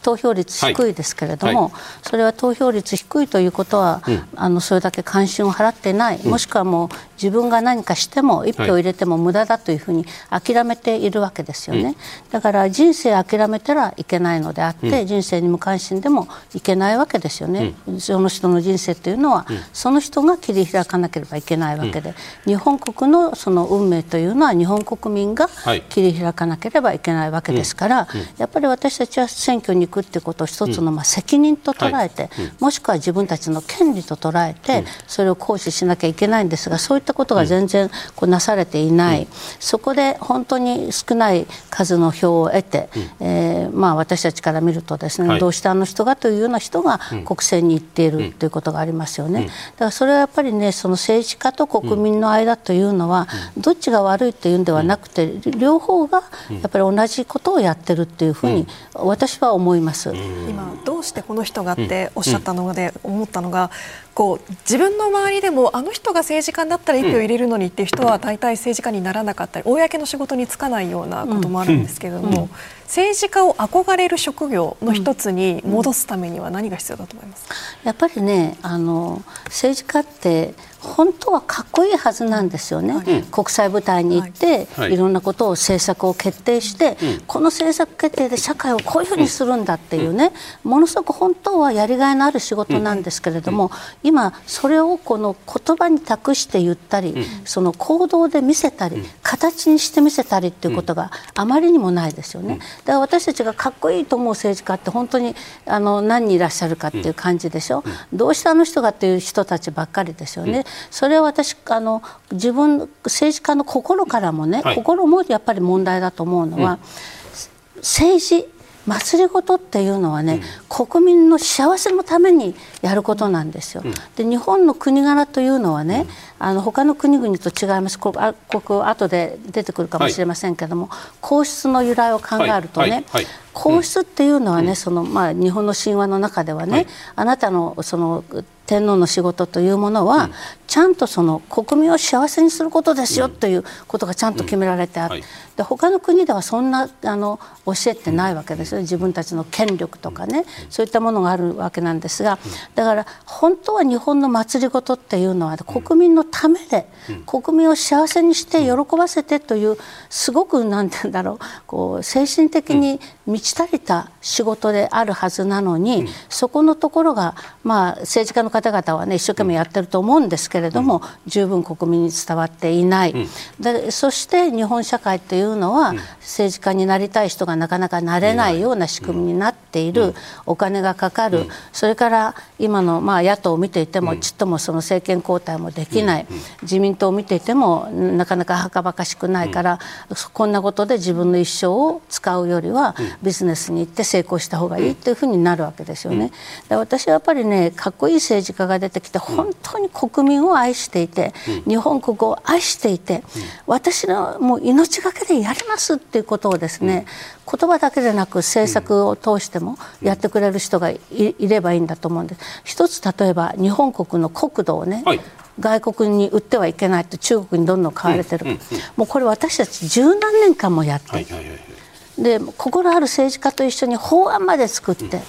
投票率低いですけれども、はい。はい、それは投票率低いということは、うん、あのそれだけ関心を払ってない、もしくはもう自分が何かしても一票入れても無駄だというふうに諦めているわけですよね、だから人生諦めたらいけないのであって、人生に無関心でもいけないわけですよね、その人の人生というのは、その人が切り開かなければいけないわけで、日本国のその運命というのは日本国民が切り開かなければいけないわけですから、やっぱり私たちは選挙に行くっていうことを一つのまあ責任と捉えて、もしくは自分たちの権利と捉えて、それを行使しなきゃいけないんですがそういったことが全然こうなされていない、そこで本当に少ない数の票を得て、えー、まあ私たちから見るとですね、どうしてあの人がというような人が国政に行っているということがありますよね。だからそれはやっぱりねその政治家と国民の間というのは、どっちが悪いというんではなくて、両方がやっぱり同じことをやってるっていうふうに私は思います。今どうしてこの人がっておっしゃったので思ったのがこう自分の周りでもあの人が政治家になったら一票入れるのにっていう人は大体政治家にならなかったり公の仕事に就かないようなこともあるんですけれども、政治家を憧れる職業の一つに戻すためには何が必要だと思います、うん、やっぱりねあの政治家って本当はかっこいいはずなんですよね、はい、国際舞台に行って、はい、い。ろんなことを政策を決定して、この政策決定で社会をこういうふうにするんだっていうね、ものすごく本当はやりがいのある仕事なんですけれども、今それをこの言葉に託して言ったり、その行動で見せたり、形にして見せたりっていうことがあまりにもないですよね。だから私たちがかっこいいと思う政治家って本当にあの何人いらっしゃるかっていう感じでしょ。どうしてあの人がっていう人たちばっかりですよね。それは私あの自分政治家の心からもね、はい、心もやっぱり問題だと思うのは、うん、政治祭りごとっていうのはね、うん、国民の幸せのためにやることなんですよ。うん、で日本の国柄というのはね、うん、あの他の国々と違います。こあここ後で出てくるかもしれませんけども、はい、皇室の由来を考えるとね、はい。はい、皇室っていうのはね、そのまあ、日本の神話の中ではね、あなたのその天皇の仕事というものは、うん、ちゃんとその国民を幸せにすることですよということがちゃんと決められてあって、うん。はい、で他の国ではそんなあの教えってないわけですよ。自分たちの権力とかね、そういったものがあるわけなんですがだから本当は日本の祭りごとっていうのは国民のためで、国民を幸せにして喜ばせてというすごく何て言うんだろうこう精神的に満ち足りた仕事であるはずなのに、そこのところが、まあ、政治家の方々は、ね、一生懸命やってると思うんですけれども、十分国民に伝わっていない、でそして日本社会というのは、政治家になりたい人がなかなかなれないような仕組みになっている、お金がかかる、それから今の、まあ、野党を見ていても、ちっともその政権交代もできない、自民党を見ていてもなかなかはかばかしくないから、こんなことで自分の一生を使うよりは、ビジネスに行って成功した方がいいっていうふうになるわけですよね。で私はやっぱりねかっこいい政治家が出てきて本当に国民を愛していて、日本国を愛していて、私のもう命がけでやりますっていうことをですね、言葉だけでなく政策を通してもやってくれる人がいればいいんだと思うんです。一つ例えば日本国の国土をね、はい。外国に売ってはいけないと中国にどんどん買われてる、もうこれ私たち十何年間もやって、はいはいはいで心ある政治家と一緒に法案まで作って、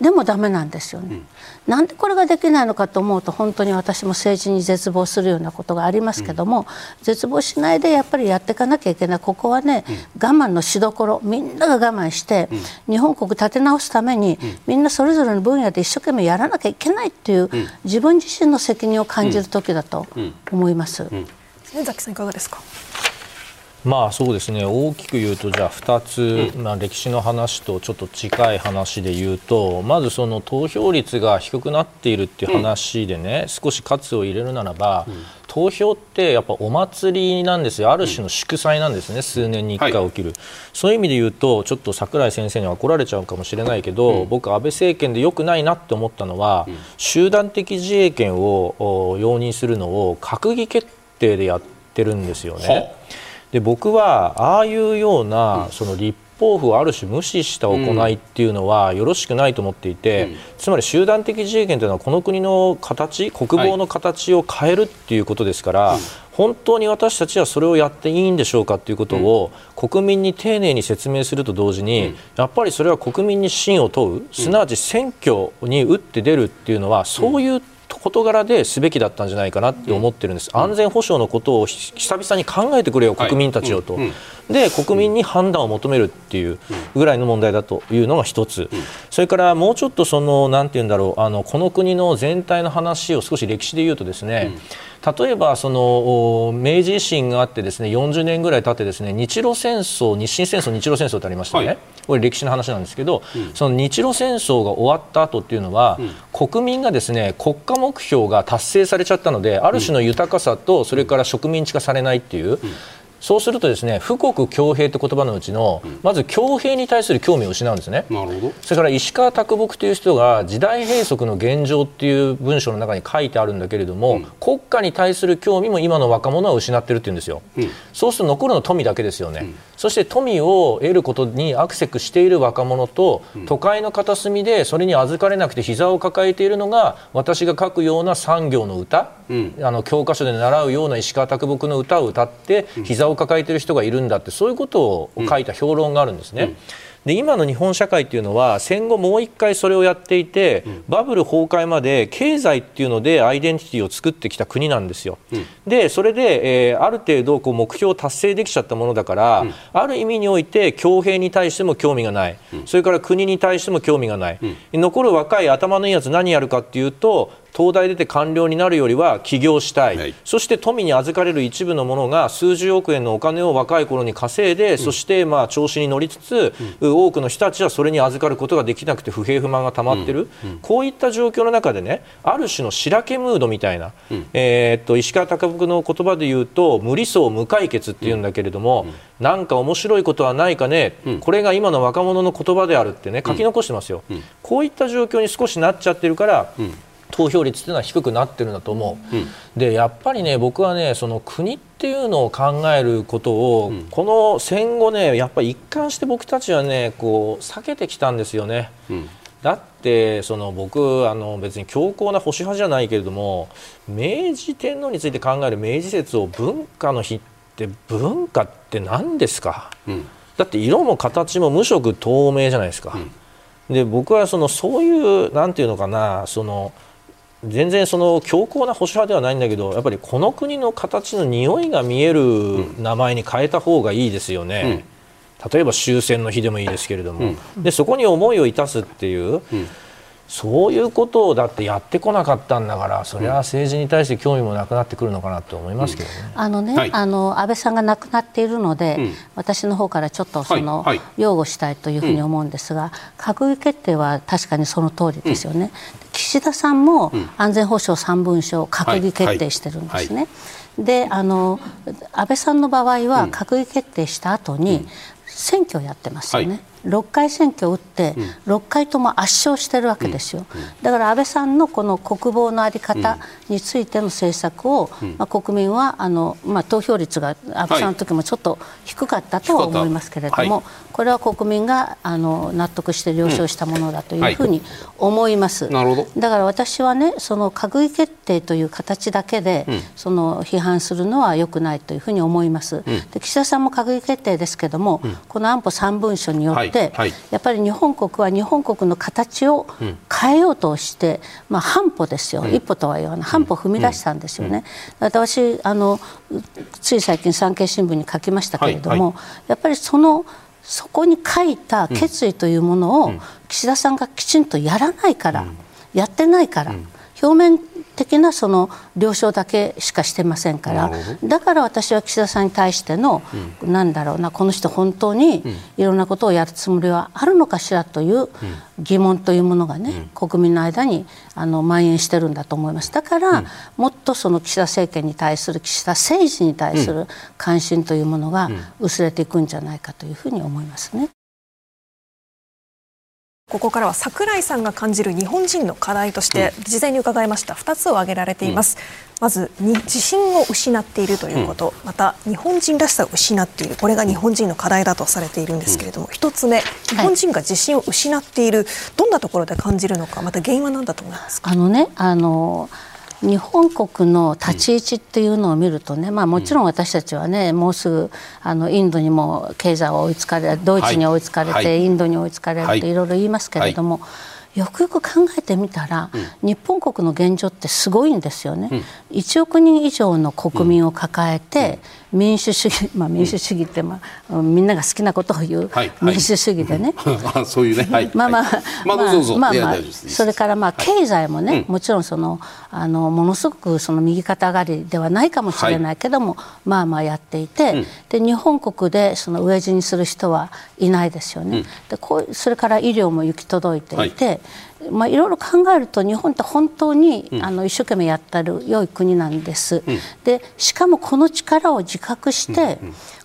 でもダメなんですよね、うん、なんでこれができないのかと思うと本当に私も政治に絶望するようなことがありますけども、うん、絶望しないでやっぱりやっていかなきゃいけない。ここはね、うん、我慢のしどころみんなが我慢して、日本国立て直すために、みんなそれぞれの分野で一生懸命やらなきゃいけないっていう、自分自身の責任を感じる時だと思います。崎さんいかがですか？まあそうですね。大きく言うとじゃあ2つ、まあ、歴史の話とちょっと近い話で言うとまずその投票率が低くなっているっていう話でね、少し喝を入れるならば、投票ってやっぱお祭りなんですよ、ある種の祝祭なんですね、数年に1回起きる、はい、そういう意味で言うと、ちょっと櫻井先生には怒られちゃうかもしれないけど、うん、僕、安倍政権で良くないなって思ったのは、うん、集団的自衛権を容認するのを閣議決定でやってるんですよね。で僕はああいうようなその立法府をある種無視した行いっていうのはよろしくないと思っていて、うん、つまり集団的自衛権というのはこの国の形国防の形を変えるっていうことですから、はい、本当に私たちはそれをやっていいんでしょうかということを国民に丁寧に説明すると同時に、やっぱりそれは国民に信を問うすなわち選挙に打って出るっていうのはそういう事柄ですべきだったんじゃないかなって思ってるんです、安全保障のことを久々に考えてくれよ、国民たちをと、で国民に判断を求めるっていうぐらいの問題だというのが一つ、それからもうちょっとそのなんて言うんだろうあのこの国の全体の話を少し歴史で言うとですね、例えばその明治維新があってですね40年ぐらい経ってですね日露戦争日清戦争日露戦争ってありましたね、はい、これ歴史の話なんですけど、うん、その日露戦争が終わった後っていうのは、うん、国民がですね国家目標が達成されちゃったのである種の豊かさとそれから植民地化されないっていう、そうするとですね富国強兵って言葉のうちの、うん、まず強兵に対する興味を失うんですね。それから石川啄木という人が時代閉塞の現状っていう文章の中に書いてあるんだけれども、うん、国家に対する興味も今の若者は失ってるって言うんですよ、うん、そうすると残るの富だけですよね、そして富を得ることにアクセクしている若者と、都会の片隅でそれに預かれなくて膝を抱えているのが私が書くような産業の歌、あの教科書で習うような石川啄木の歌を歌って膝を抱えている人がいるんだってそういうことを書いた評論があるんですね。で今の日本社会っていうのは戦後もう一回それをやっていて、うん、バブル崩壊まで経済っていうのでアイデンティティを作ってきた国なんですよ。うん、でそれで、えー、ある程度こう目標を達成できちゃったものだから、うん、ある意味において強兵に対しても興味がない、それから国に対しても興味がない、残る若い頭のいいやつ何やるかっていうと東大出て官僚になるよりは起業したい、はい、そして富に預かれる一部のものが数十億円のお金を若い頃に稼いで、うん、そしてまあ調子に乗りつつ、うん、多くの人たちはそれに預かることができなくて不平不満がたまってる、うん、こういった状況の中でねある種の白けムードみたいな、えー、っと石川貴福の言葉で言うと無理想無解決っていうんだけれども、なんか面白いことはないかね、これが今の若者の言葉であるってね書き残してますよ、こういった状況に少しなっちゃってるから、投票率っていうのは低くなってるんだと思う、うん、でやっぱりね僕はねその国っていうのを考えることを、うん、この戦後ねやっぱり一貫して僕たちはねこう避けてきたんですよね。うん。だってその僕あの別に強硬な保守派じゃないけれども明治天皇について考える明治説を文化の日って文化って何ですか、うん、だって色も形も無色透明じゃないですか、うん、で僕はそのそういうなんていうのかなその全然その強硬な保守派ではないんだけどやっぱりこの国の形の匂いが見える名前に変えた方がいいですよね、うん、例えば終戦の日でもいいですけれども、うん、でそこに思いを致すっていう、うん、そういうことをだってやってこなかったんだからそれは政治に対して興味もなくなってくるのかなと思いますけどね。あのね、はい、あの安倍さんが亡くなっているので、私の方からちょっとその、はい。はい、擁護したいというふうに思うんですが、閣議決定は確かにその通りですよね。岸田さんも安全保障3文書を閣議決定してるんですね。であの安倍さんの場合は閣議決定した後に選挙をやってますよね。6回選挙を打って、6回とも圧勝してるわけですよ、だから安倍さんのこの国防の在り方についての政策を、まあ、国民はあの、まあ、投票率が安倍さんの時もちょっと低かったとは思いますけれども、これは国民があの納得して了承したものだというふうに思います、だから私はねその閣議決定という形だけで、その批判するのは良くないというふうに思います、で岸田さんも閣議決定ですけれども、この安保3文書によって、はい、やっぱり日本国は日本国の形を変えようとして、うん、まあ、半歩ですよ、うん、一歩とは言わない。半歩踏み出したんですよね。私あのつい最近産経新聞に書きましたけれども、はい。はい、やっぱりそのそこに書いた決意というものを岸田さんがきちんとやらないから、やってないから、表面的なその了承だけしかしてませんから。だから私は岸田さんに対しての、うん、なんだろうなこの人本当にいろんなことをやるつもりはあるのかしらという疑問というものがね、うん、国民の間にあの蔓延してるんだと思います。だから、うん、もっとその岸田政権に対する岸田政治に対する関心というものが薄れていくんじゃないかというふうに思いますね。ここからは櫻井さんが感じる日本人の課題として事前に伺いました。2つを挙げられています、うん、まず自信を失っているということ、うん、また日本人らしさを失っている。これが日本人の課題だとされているんですけれども、うん、1つ目日本人が自信を失っている、はい、どんなところで感じるのか。また原因は何だと思いますか？あのねあの日本国の立ち位置っていうのを見るとね、まあ、もちろん私たちはねもうすぐあのインドにも経済は追いつかれドイツに追いつかれて、はい、インドに追いつかれるといろいろ言いますけれども。はいよくよく考えてみたら、うん、日本国の現状ってすごいんですよね、うん、1億人以上の国民を抱えて、民主主義、まあ、民主主義って、まあ、みんなが好きなことを言う民主主義でね、はい、そういうね、はい、まあまあ、まあ、まあ、まあ、まあ、それからまあ経済もね、もちろんそのあのものすごくその右肩上がりではないかもしれないけども、まあまあやっていて、で日本国でその飢え死にする人はいないですよね、でこうそれから医療も行き届いていて、まあ、いろいろ考えると日本って本当に、あの一生懸命やってる良い国なんです、でしかもこの力を自覚して、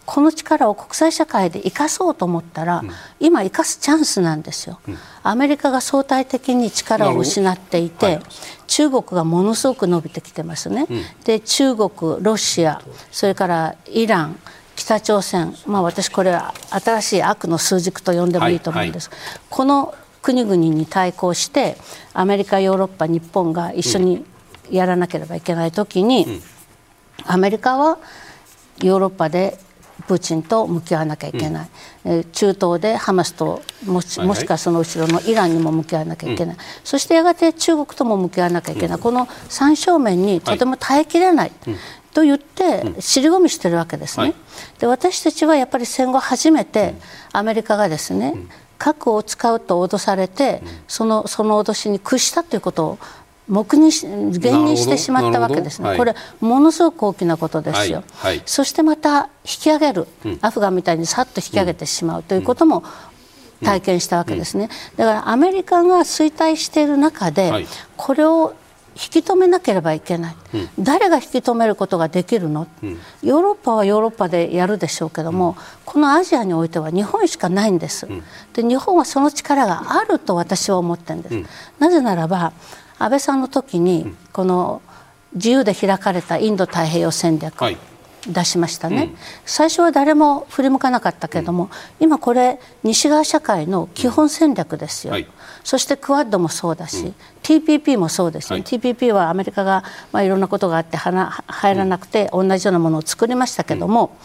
この力を国際社会で生かそうと思ったら、今生かすチャンスなんですよ、アメリカが相対的に力を失っていて、中国がものすごく伸びてきてますね、で中国ロシアそれからイラン北朝鮮、まあ、私これは新しい悪の数軸と呼んでもいいと思うんです、はい。はい、この国々に対抗してアメリカヨーロッパ日本が一緒にやらなければいけない時に、アメリカはヨーロッパでプーチンと向き合わなきゃいけない、うん、中東でハマスともしもしくはその後ろのイランにも向き合わなきゃいけない、うん、そしてやがて中国とも向き合わなきゃいけない、うん、この3正面にとても耐えきれない。と言って尻込みしてるわけですね、はい、で私たちはやっぱり戦後初めてアメリカがですね、核を使うと脅されて、そのその脅しに屈したということを黙認し減認してしまったわけですね、はい、これ、ものすごく大きなことですよ、はい。はい、そしてまた引き上げる、うん、アフガンみたいにさっと引き上げてしまうということも体験したわけですね、だからアメリカが衰退している中で、これを引き止めなければいけない、うん、誰が引き止めることができるの、うん、ヨーロッパはヨーロッパでやるでしょうけども、うん、このアジアにおいては日本しかないんです、で日本はその力があると私は思ってるんです、なぜならば安倍さんの時にこの自由で開かれたインド太平洋戦略、はい出しましたね、うん、最初は誰も振り向かなかったけれども、うん、今これ西側社会の基本戦略ですよ、はい、そしてクアッドもそうだし、うん、TPP もそうですよ、はい、TPP はアメリカが、まあ、いろんなことがあって入らなくて同じようなものを作りましたけども、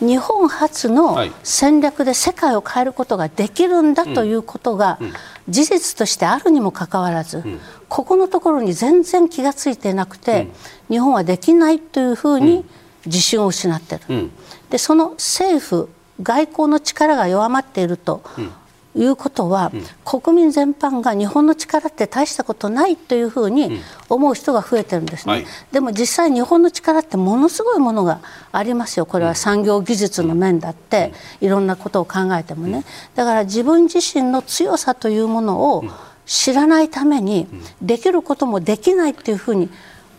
日本初の戦略で世界を変えることができるんだということが事実としてあるにもかかわらず、ここのところに全然気が付いてなくて、日本はできないというふうに自信を失ってる、でその政府外交の力が弱まっているということは、うん、国民全般が日本の力って大したことないというふうに思う人が増えてるんですね、はい、でも実際日本の力ってものすごいものがありますよ。これは産業技術の面だって、いろんなことを考えてもね。だから自分自身の強さというものを知らないためにできることもできないっていうふうに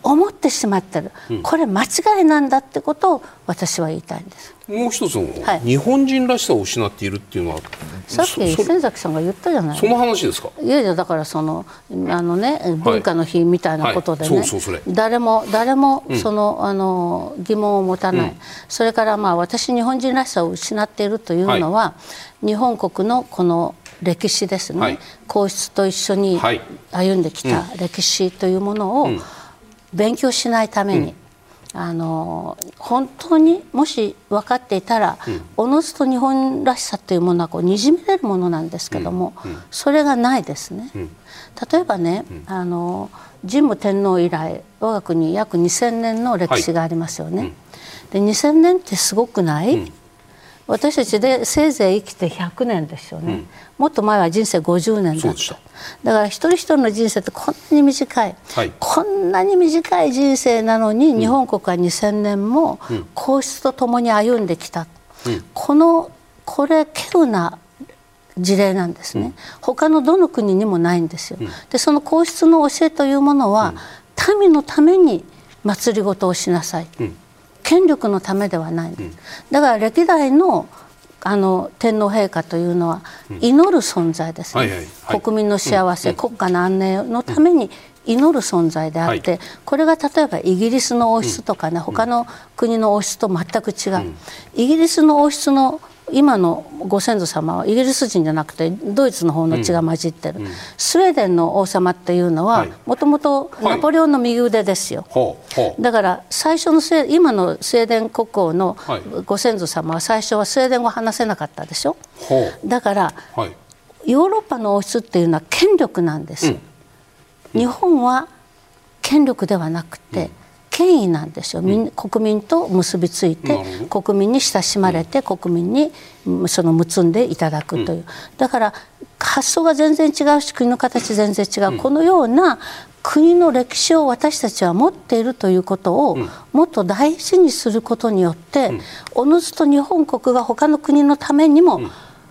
思ってしまってる、うん、これ間違いなんだってことを私は言いたいんです。もう一つの、はい、日本人らしさを失っているっていうのはさっき千崎さんが言ったじゃない。その話ですか？いやいやだからそのあのね文化の日みたいなことでね、誰も誰もその、うん、あの疑問を持たない、うん、それからまあ私日本人らしさを失っているというのは、はい、日本国のこの歴史ですね、はい、皇室と一緒に歩んできた歴史というものを、うん勉強しないために、うん、あの本当にもし分かっていたら、うん、おのずと日本らしさというものはこうにじみ出るものなんですけども、うん、それがないですね。例えばね、あの神武天皇以来我が国約2000年の歴史がありますよね。はい、で2000年ってすごくない、私たちでせいぜい生きて100年ですよね、うん、もっと前は人生50年だった。だから一人一人の人生ってこんなに短い、はい、こんなに短い人生なのに、日本国は2000年も皇室と共に歩んできた、うん、このこれ稀有な事例なんですね、うん、他のどの国にもないんですよ、でその皇室の教えというものは、民のために祭りごとをしなさい、権力のためではない、うん、だから歴代のあの天皇陛下というのは祈る存在ですね、国民の幸せ、うん、国家の安寧のために祈る存在であって、はい、これが例えばイギリスの王室とかね、うん、他の国の王室と全く違う、イギリスの王室の今のご先祖様はイギリス人じゃなくてドイツの方の血が混じってる、うんうん、スウェーデンの王様っていうのはもともとナポレオンの右腕ですよ、はい、だから最初の今のスウェーデン国王のご先祖様は最初はスウェーデン語話せなかったでしょ？だから、はい、ヨーロッパの王室っていうのは権力なんです、うん、日本は権力ではなくて、権威なんですよ、うん、国民と結びついて国民に親しまれて、うん、国民にその結んでいただくという、うん、だから発想が全然違うし国の形全然違う、このような国の歴史を私たちは持っているということをもっと大事にすることによって、おのずと日本国が他の国のためにも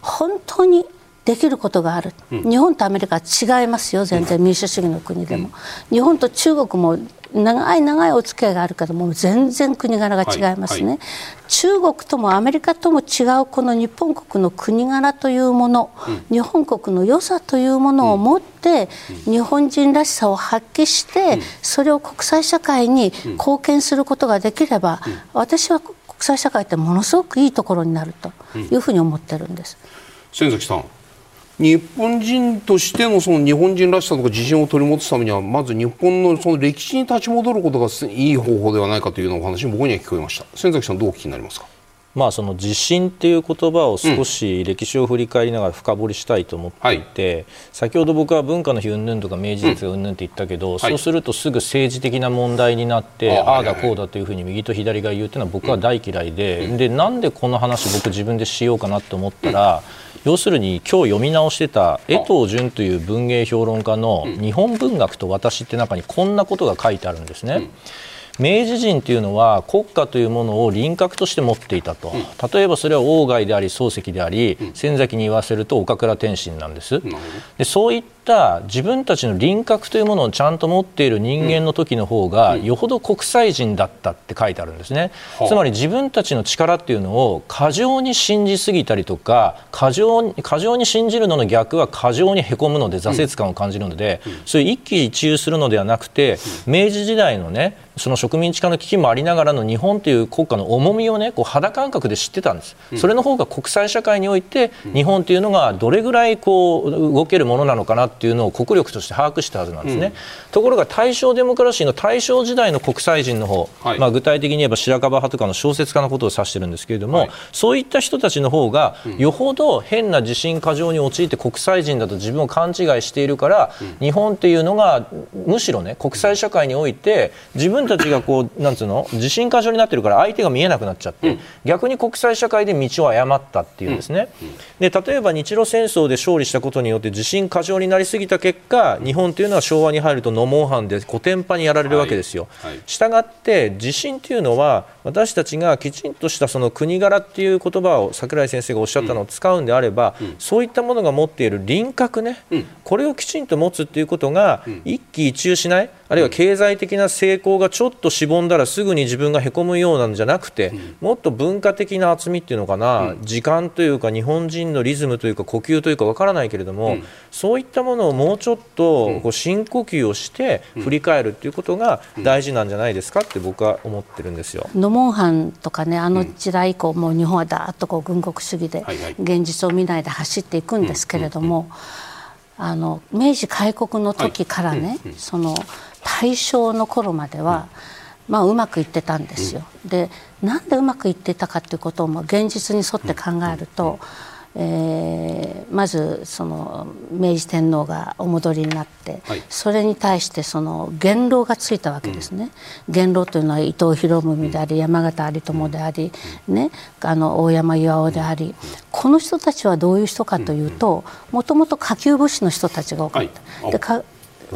本当にできることがある、日本とアメリカは違いますよ全然。民主主義の国でも、日本と中国も長い長いお付き合いがあるけども全然国柄が違いますね、はいはい、中国ともアメリカとも違うこの日本国の国柄というもの、うん、日本国の良さというものを持って、うん、日本人らしさを発揮して、うん、それを国際社会に貢献することができれば、私は国際社会ってものすごくいいところになるというふうに思ってるんです。先崎さん日本人としてのその日本人らしさとか自信を取り戻すためにはまず日本のその歴史に立ち戻ることがいい方法ではないかというようなお話も僕には聞こえました先崎さんどうお聞きになりますか？まあ、その地震っていう言葉を少し歴史を振り返りながら深掘りしたいと思っていて、うんはい、先ほど僕は文化の日云々とか明治哲が云々って言ったけど、うん、そうするとすぐ政治的な問題になって、はい、ああだこうだというふうに右と左が言うというのは僕は大嫌いでうん、でなんでこの話僕自分でしようかなと思ったら、要するに今日読み直してた江藤淳という文芸評論家の「日本文学と私」って中にこんなことが書いてあるんですね。明治人というのは国家というものを輪郭として持っていたと、例えばそれは鴎外であり漱石であり、先崎に言わせると岡倉天心なんです。でそういった自分たちの輪郭というものをちゃんと持っている人間の時の方が、よほど国際人だったって書いてあるんですね、つまり自分たちの力っていうのを過剰に信じすぎたりとか過剰過剰に信じるのの逆は過剰にへこむので挫折感を感じるので、そういう一喜一憂するのではなくて明治時代のねその植民地化の危機もありながらの日本という国家の重みをねこう肌感覚で知ってたんです、それの方が国際社会において日本というのがどれぐらいこう動けるものなのかなっていうのを国力として把握したはずなんですね、うん、ところが大正デモクラシーの大正時代の国際人の方、はい、まあ、具体的に言えば白樺派とかの小説家のことを指してるんですけれども、はい、そういった人たちの方がよほど変な自信過剰に陥って国際人だと自分を勘違いしているから、うん、日本っていうのがむしろね国際社会において自分たちがこう なんつうの自信過剰になってるから相手が見えなくなっちゃって、うん、逆に国際社会で道を誤ったっていうんですね。で例えば日露戦争で勝利したことによって自信過剰になりすぎた結果日本というのは昭和に入るとノモンハンで古典派にやられるわけですよ。はいはい、したがって地震というのは私たちがきちんとしたその国柄っていう言葉を櫻井先生がおっしゃったのを使うんであれば、うん、そういったものが持っている輪郭ね、うん、これをきちんと持つっていうことが一喜一憂しない？あるいは経済的な成功がちょっとしぼんだらすぐに自分がへこむようなんじゃなくて、もっと文化的な厚みっていうのかな、時間というか日本人のリズムというか呼吸というかわからないけれども、そういったものをもうちょっとこう深呼吸をして振り返るっていうことが大事なんじゃないですかって僕は思ってるんですよ。ノモンハンとかねあの時代以降、もう日本はだーっとこう軍国主義で現実を見ないで走っていくんですけれども。あの明治開国の時からね、その大正の頃までは、まあ、うまくいってたんですよ。でなんでうまくいってたかということを現実に沿って考えると、えー、まずその明治天皇がお戻りになって、はい、それに対してその元老がついたわけですね、うん、元老というのは伊藤博文であり、山形有朋であり、ね、あの大山巌であり、この人たちはどういう人かというともともと下級武士の人たちが多かった。はい、でか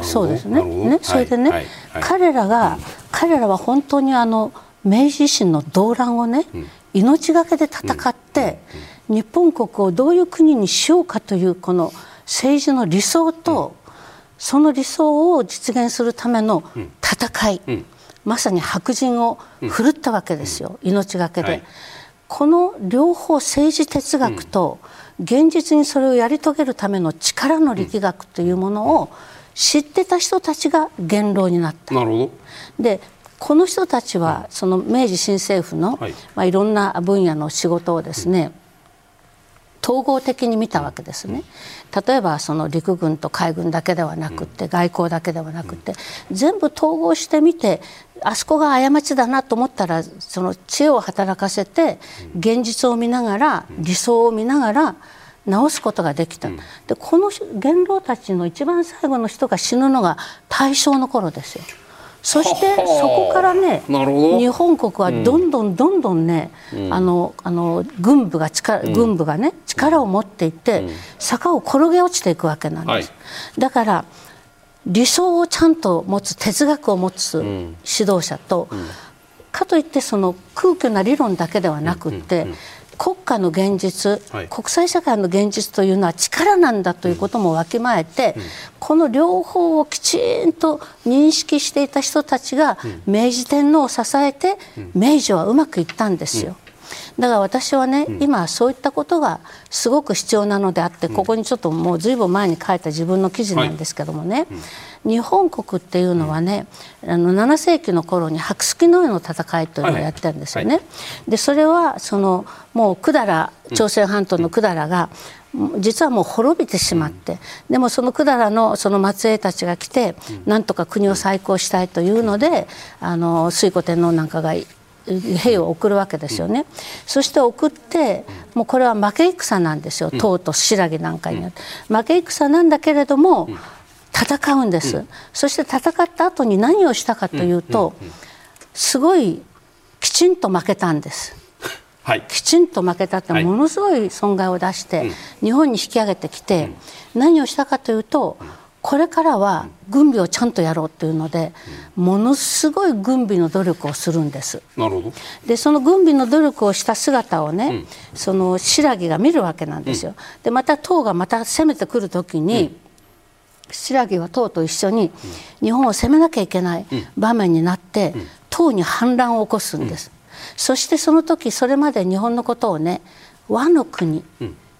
そうですね。ねそれでね、はい、彼らが、彼らは本当にあの明治維新の動乱をね、命がけで戦って、日本国をどういう国にしようかというこの政治の理想と、その理想を実現するための戦い、まさに白人を振るったわけですよ、命がけで。この両方政治哲学と現実にそれをやり遂げるための力の力学というものを知ってた人たちが元老になった。なるほど。でこの人たちはその明治新政府の、はい。まあ、いろんな分野の仕事をですね、統合的に見たわけですね。例えばその陸軍と海軍だけではなくて外交だけではなくて全部統合してみてあそこが過ちだなと思ったらその知恵を働かせて現実を見ながら理想を見ながら直すことができた、でこの元老たちの一番最後の人が死ぬのが大正の頃ですよ。そしてそこからね日本国はどんどんどんどんね、うん、あのあの軍部が力、うん、軍部がね力を持っていって、うん、坂を転げ落ちていくわけなんです。はい、だから理想をちゃんと持つ哲学を持つ指導者と、かといってその空虚な理論だけではなくって、国家の現実、はい、国際社会の現実というのは力なんだということもわきまえて、うん、この両方をきちんと認識していた人たちが、明治天皇を支えて、明治はうまくいったんですよ。だから私はね、今そういったことがすごく必要なのであってここにちょっともうずいぶん前に書いた自分の記事なんですけどもね、日本国っていうのはね、あの7世紀の頃に白月の上の戦いというのをやってるんですよね。でそれはそのもう百済朝鮮半島の百済が実はもう滅びてしまって、でもその百済のその末裔たちが来て、なんとか国を再興したいというのであの推古天皇なんかが兵を送るわけですよね、うん、そして送ってもうこれは負け戦なんですよ。唐と新羅なんかに、うん、負け戦なんだけれども、戦うんです、そして戦った後に何をしたかというと、すごいきちんと負けたんです。はい、きちんと負けたってものすごい損害を出して、日本に引き上げてきて、何をしたかというと、これからは軍備をちゃんとやろうというので、ものすごい軍備の努力をするんです。なるほど。でその軍備の努力をした姿をね、うん、その新羅が見るわけなんですよ。でまた唐がまた攻めてくる時に、うん、新羅は唐と一緒に日本を攻めなきゃいけない場面になって、唐に反乱を起こすんです。そしてその時それまで日本のことをね和の国、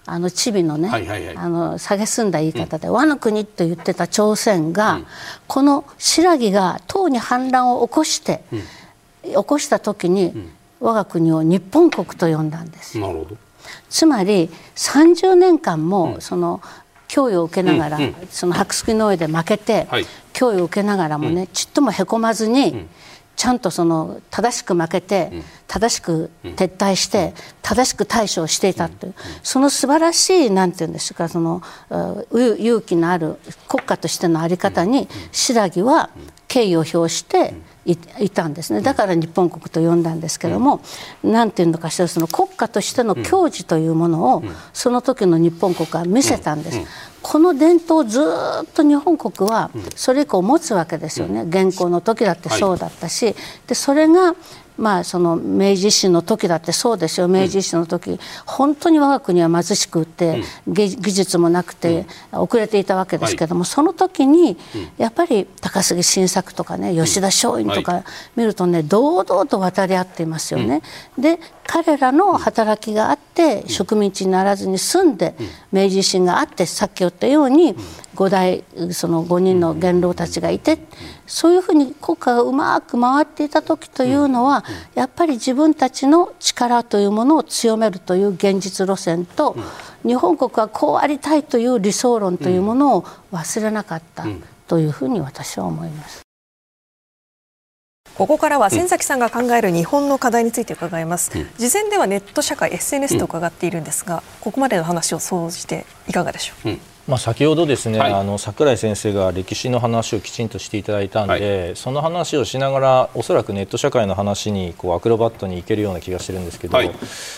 あのチビのね、はいはいはい、あの蔑んだ言い方で、うん、和の国と言ってた朝鮮が、うん、この新羅が唐に反乱を起こして、うん、起こした時に、我が国を日本国と呼んだんです。つまり30年間も、その脅威を受けながら、その白月の上で負けて、はい、脅威を受けながらもね、ちっともへこまずに、ちゃんとその正しく負けて、正しく撤退して、正しく対処をしていたという、その素晴らしいなんていうんですかその勇気のある国家としての在り方に白木は敬意を表していたんですね。だから日本国と呼んだんですけども何ていうのかしらその国家としての矜持というものをその時の日本国は見せたんです。この伝統をずっと日本国はそれ以降持つわけですよね、現行の時だってそうだったし、でそれがまあ、その明治維新の時だってそうですよ。明治維新の時、うん、本当に我が国は貧しくて、うん、技術もなくて、遅れていたわけですけども、はい、その時にやっぱり高杉晋作とかね吉田松陰とか見るとね、堂々と渡り合っていますよね。で彼らの働きがあって植民地にならずに住んで明治維新があってさっき言ったように5代その5人の元老たちがいてそういうふうに国家がうまく回っていた時というのはやっぱり自分たちの力というものを強めるという現実路線と日本国はこうありたいという理想論というものを忘れなかったというふうに私は思います。ここからは先崎さんが考える日本の課題について伺います、うん、事前ではネット社会 SNS と伺っているんですが、ここまでの話を総じていかがでしょう、うん。まあ、先ほどですね、はい、あの桜井先生が歴史の話をきちんとしていただいたんで、はい、その話をしながらおそらくネット社会の話にこうアクロバットにいけるような気がしてるんですけど、はい、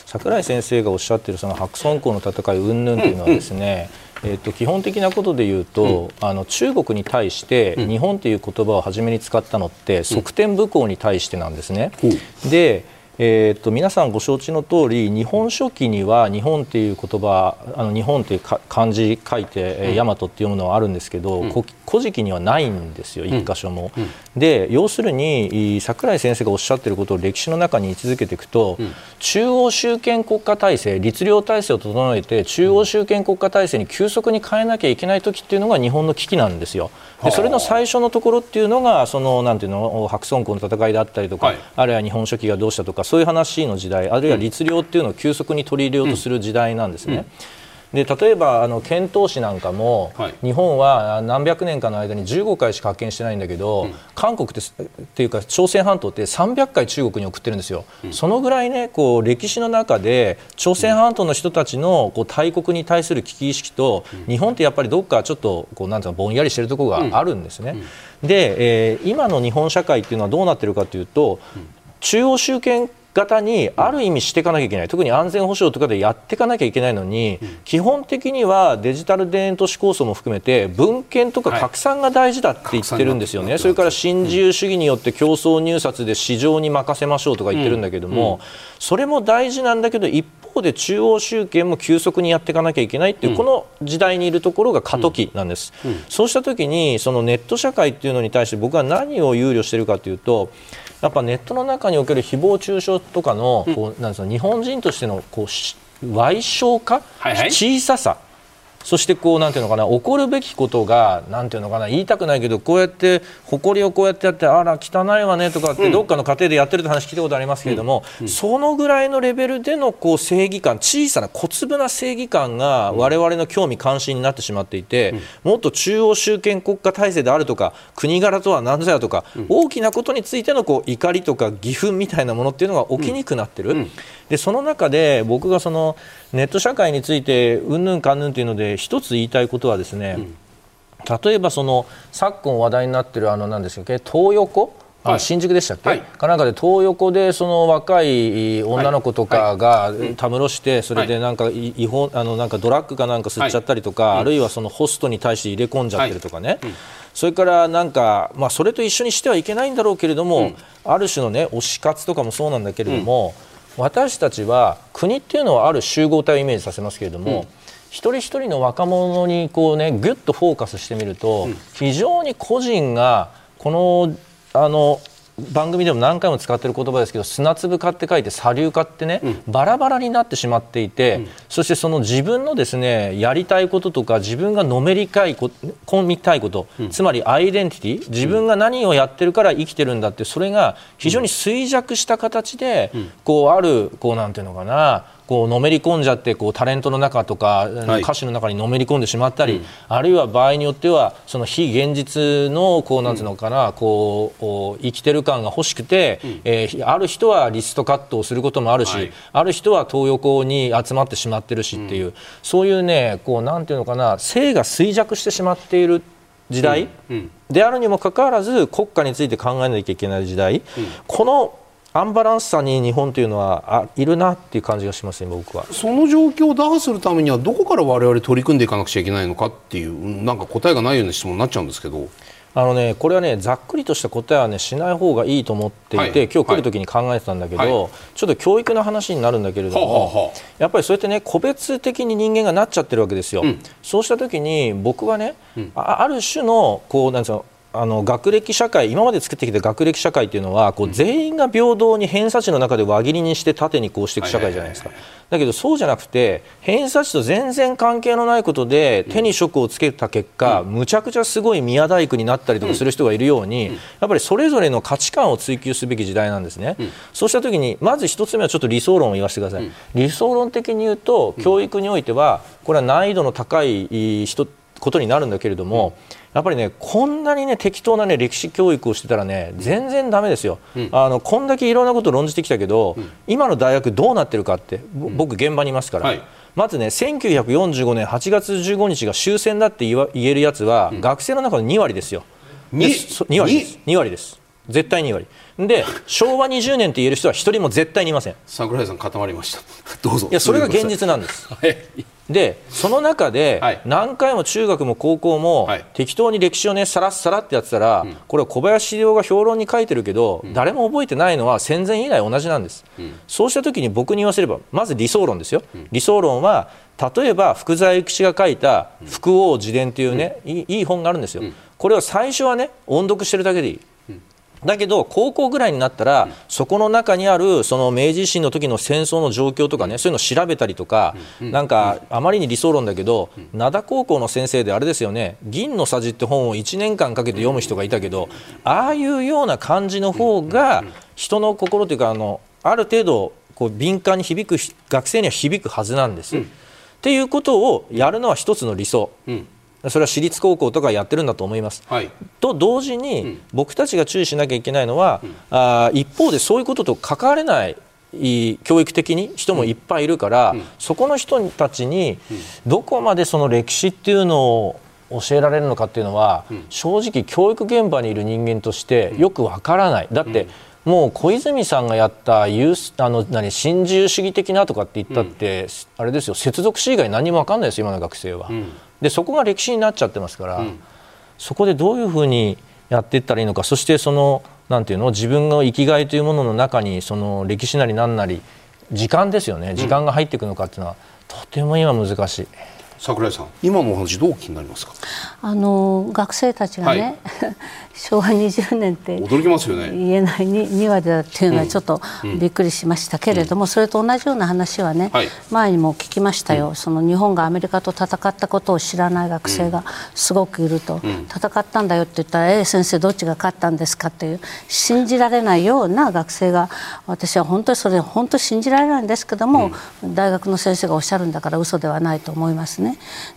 桜井先生がおっしゃっているその白村江の戦い云々というのはですね、うんうん、えー、と基本的なことで言うと、うん、あの中国に対して日本という言葉を初めに使ったのって側転武功に対してなんですね。でえーと、皆さんご承知の通り日本書紀には日本という言葉あの日本という漢字書いて、うん、大和っていうものはあるんですけど、うん、古事記にはないんですよ一箇所も。うん、で要するに櫻井先生がおっしゃっていることを歴史の中に位置づけていくと、中央集権国家体制律令体制を整えて中央集権国家体制に急速に変えなきゃいけない時っていうのが日本の危機なんですよ。でそれの最初のところっていうのがそのなんていうの白村江の戦いであったりとか、はい、あるいは日本書紀がどうしたとかそういう話の時代あるいは律令っていうのを急速に取り入れようとする時代なんですね。うんうんで例えばあの遣唐使なんかも、はい、日本は何百年かの間に15回しか発見してないんだけど、うん、韓国っていうか朝鮮半島って300回中国に送ってるんですよ、うん、そのぐらいねこう歴史の中で朝鮮半島の人たちのこう大国に対する危機意識と、うん、日本ってやっぱりどっかちょっとこうなんていうのぼんやりしてるところがあるんですね。で、えー、今の日本社会っていうのはどうなってるかというと、中央集権型にある意味していかなきゃいけない。特に安全保障とかでやっていかなきゃいけないのに、うん、基本的にはデジタル田園都市構想も含めて文献とか拡散が大事だって言ってるんですよね、はい、それから新自由主義によって競争入札で市場に任せましょうとか言ってるんだけども、うん、それも大事なんだけど一方で中央集権も急速にやっていかなきゃいけないっていう、この時代にいるところが過渡期なんです、そうした時にそのネット社会っていうのに対して僕は何を憂慮しているかというとやっぱネットの中における誹謗中傷とかの、こうなんですか日本人としてのこう賠償化、はいはい、小ささそしてこうなんていうのかな起こるべきことがなんていうのかな言いたくないけどこうやって埃をこうやってやってあら汚いわねとかってどっかの家庭でやってるって話聞いたことありますけれども、そのぐらいのレベルでのこう正義感小さな小粒な正義感が我々の興味関心になってしまっていて、もっと中央集権国家体制であるとか国柄とは何ぞやとか、大きなことについてのこう怒りとか義憤みたいなものっていうのが起きにくくなってる。でその中で僕がそのネット社会についてうんぬんかんぬんというので一つ言いたいことはですね、うん、例えばその昨今話題になっているあの何ですか東横？あ、はい、新宿でしたっけ、はい、かなんかで東横でその若い女の子とかがたむろしてそれでなんか違法あのなんかドラッグかなんか吸っちゃったりとか、はい、あるいはそのホストに対して入れ込んじゃってるとかね、それからなんか、まあ、それと一緒にしてはいけないんだろうけれども、うん、ある種のね推し活とかもそうなんだけれども、うん私たちは国っていうのはある集合体をイメージさせますけれども、うん、一人一人の若者にこうねぐっとフォーカスしてみると、うん、非常に個人がこのあの番組でも何回も使っている言葉ですけど砂粒化って書いて砂粒化ってね、うん、バラバラになってしまっていて、うん、そしてその自分のですねやりたいこととか自分がのめりたいこみたいこと、うん、つまりアイデンティティ自分が何をやってるから生きてるんだってそれが非常に衰弱した形で、こうあるこうなんていうのかなこうのめり込んじゃってこうタレントの中とか、歌手の中にのめり込んでしまったり、うん、あるいは場合によってはその非現実のこうなんていうのかな、うん、こう生きてる感が欲しくて、うん、えー、ある人はリストカットをすることもあるし、はい、ある人は東横に集まってしまってるしっていう、そういうねこうなんていうのかな性が衰弱してしまっている時代であるにもかかわらず国家について考えなきゃいけない時代、このアンバランスさに日本というのはあいるなっていう感じがしますね、僕は。その状況を打破するためにはどこから我々取り組んでいかなくちゃいけないのかっていうなんか答えがないような質問になっちゃうんですけど。あのね、これはねざっくりとした答えはねしない方がいいと思っていて、はい、今日来る時に考えてたんだけど、はい、ちょっと教育の話になるんだけれども、ははやっぱりそうやってね個別的に人間がなっちゃってるわけですよ。うん、そうした時に僕はね、うん、ある種のこうなんですかあの学歴社会今まで作ってきた学歴社会っていうのはこう全員が平等に偏差値の中で輪切りにして縦にこうしていく社会じゃないですか、だけどそうじゃなくて偏差値と全然関係のないことで手に職をつけた結果、むちゃくちゃすごい宮大工になったりとかする人がいるように、やっぱりそれぞれの価値観を追求すべき時代なんですね、そうした時にまず一つ目はちょっと理想論を言わせてください、理想論的に言うと教育においてはこれは難易度の高い人ことになるんだけれども、やっぱりねこんなにね適当なね歴史教育をしてたらね全然だめですよ、うん、あのこんだけいろんなことを論じてきたけど、うん、今の大学どうなってるかって、僕現場にいますから、はい、まずね1945年8月15日が終戦だって言えるやつは、学生の中の2割ですよ。2, 2割です。2割です絶対2割で昭和20年って言える人は一人も絶対にいません。桜井さん固まりました。どうぞ。いやそれが現実なんです、はい。でその中で何回も中学も高校も適当に歴史をねさらっさらってやってたら、これは小林秀夫が評論に書いてるけど、誰も覚えてないのは戦前以来同じなんです、そうした時に僕に言わせればまず理想論ですよ、理想論は例えば福沢諭吉が書いた「福王自伝」というね、いい本があるんですよ、これは最初はね音読してるだけでいいだけど高校ぐらいになったら、そこの中にあるその明治維新の時の戦争の状況とかねそういうのを調べたりとか、なんかあまりに理想論だけど、灘高校の先生であれですよね「銀のさじ」って本を1年間かけて読む人がいたけどああいうような感じの方が人の心というかあのある程度こう敏感に響く学生には響くはずなんです。っていうことをやるのは一つの理想。それは私立高校とかやってるんだと思います。はい、と同時に、僕たちが注意しなきゃいけないのは、うん、あ一方でそういうことと関われない教育的に人もいっぱいいるから、うん、そこの人たちにどこまでその歴史っていうのを教えられるのかっていうのは、うん、正直教育現場にいる人間としてよくわからない。だって、もう小泉さんがやったユーあの何新自由主義的なとかって言ったって、あれですよ。接続詞以外何も分かんないです今の学生は。でそこが歴史になっちゃってますから、うん、そこでどういうふうにやっていったらいいのかそしてそのなんていうの自分の生きがいというものの中にその歴史なり何なり時間ですよね時間が入っていくのかっていうのは、とても今難しい。桜井さん今のお話どう気になりますか？あの学生たちがね、はい。昭和20年って驚きますよね。言えないに2話だっていうのはちょっとびっくりしましたけれども、それと同じような話はね、前にも聞きましたよ、その日本がアメリカと戦ったことを知らない学生がすごくいると、戦ったんだよって言ったら、ええ先生どっちが勝ったんですかっていう信じられないような学生が私は本当にそれ本当信じられないんですけども、大学の先生がおっしゃるんだから嘘ではないと思いますね。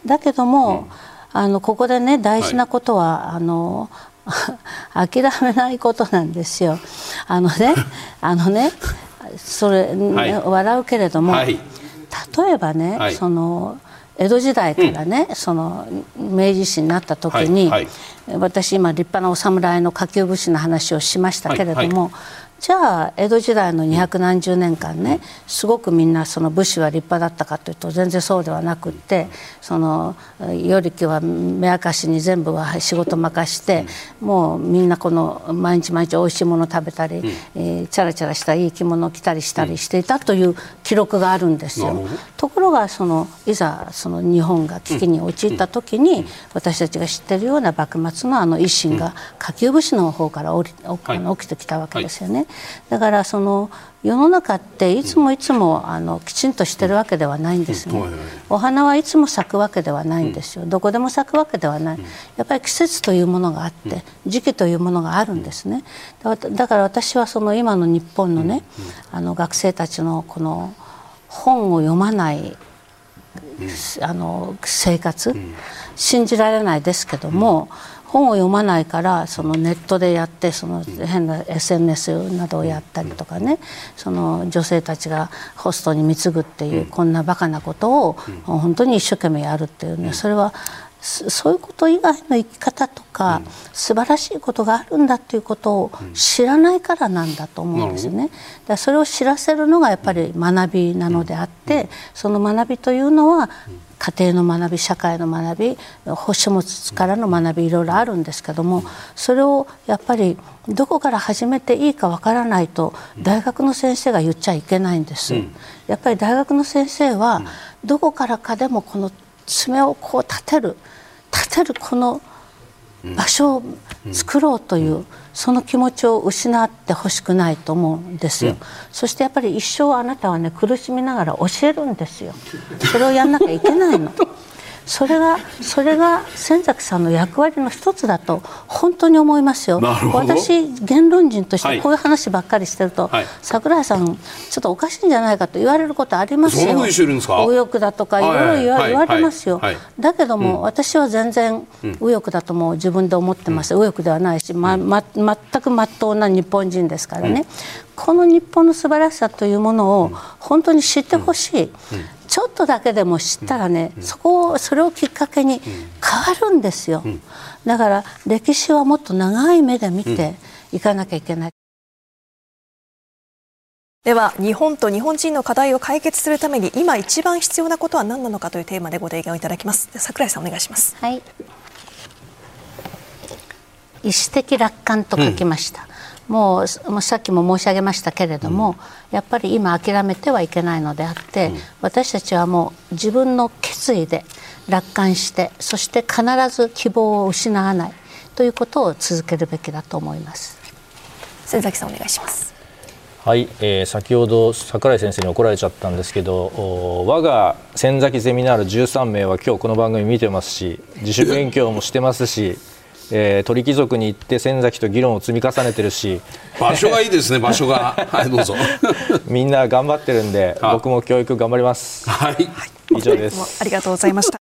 だけども、あのここでね大事なことは、はい、あの 諦めないことなんですよ。あのね、あのね、それ、はい、笑うけれども、はい、例えばね、はい、その江戸時代からね、うん、その明治維新になった時に、私今立派なお侍の下級武士の話をしましたけれども、じゃあ江戸時代の二百何十年間ねすごくみんなその武士は立派だったかというと全然そうではなくってその与力は目明かしに全部は仕事任してもうみんなこの毎日毎日おいしいもの食べたり、えー、チャラチャラしたいい着物を着たりしたりしていたという記録があるんですよ。ところがそのいざその日本が危機に陥った時に私たちが知っているような幕末のあの維新が下級武士の方から起きてきたわけですよね。だからその世の中っていつもいつもあのきちんとしてるわけではないんですね、お花はいつも咲くわけではないんですよ、どこでも咲くわけではない、やっぱり季節というものがあって、時期というものがあるんですね、だから私はその今の日本のね、あの学生たちのこの本を読まないあの生活、信じられないですけども、本を読まないからそのネットでやってその変な SNS などをやったりとかねその女性たちがホストに貢ぐっていうこんなバカなことを本当に一生懸命やるっていうねそれはそういうこと以外の生き方とか、うん、素晴らしいことがあるんだということを知らないからなんだと思うんですよね。だそれを知らせるのがやっぱり学びなのであって、その学びというのは家庭の学び社会の学び書物からの学びいろいろあるんですけどもそれをやっぱりどこから始めていいかわからないと大学の先生が言っちゃいけないんです。やっぱり大学の先生はどこからかでもこの爪をこう立てる立てるこの場所を作ろうという、その気持ちを失ってほしくないと思うんですよ、うん、そしてやっぱり一生あなたはね苦しみながら教えるんですよ。それをやんなきゃいけないの。それがそれが千崎さんの役割の一つだと本当に思いますよ。私言論人としてこういう話ばっかりしてると、はい、桜井さんちょっとおかしいんじゃないかと言われることありますよ。右翼だとかい。ろいろ言われますよ。だけども、うん、私は全然右翼だとも自分で思ってます。うん、右翼ではないし、まま全く真っ当な日本人ですからね。うん、この日本の素晴らしさというものを本当に知ってほしい。ちょっとだけでも知ったらね、そこをそれをきっかけに変わるんですよ、だから歴史はもっと長い目で見ていかなきゃいけない。では日本と日本人の課題を解決するために今一番必要なことは何なのかというテーマでご提言をいただきます。桜井さんお願いします。はい。意思的楽観と書きました、もうもうさっきも申し上げましたけれども、うん、やっぱり今諦めてはいけないのであって、うん、私たちはもう自分の決意で楽観してそして必ず希望を失わないということを続けるべきだと思います。先崎さんお願いします。はい、えー、先ほど櫻井先生に怒られちゃったんですけど我が仙崎ゼミナール13名は今日この番組見てますし自主勉強もしてますしえー、鳥貴族に行って仙崎と議論を積み重ねてるし。場所がいいですね場所が。はいどうぞ。みんな頑張ってるんで僕も教育頑張ります。はい。以上です。ありがとうございました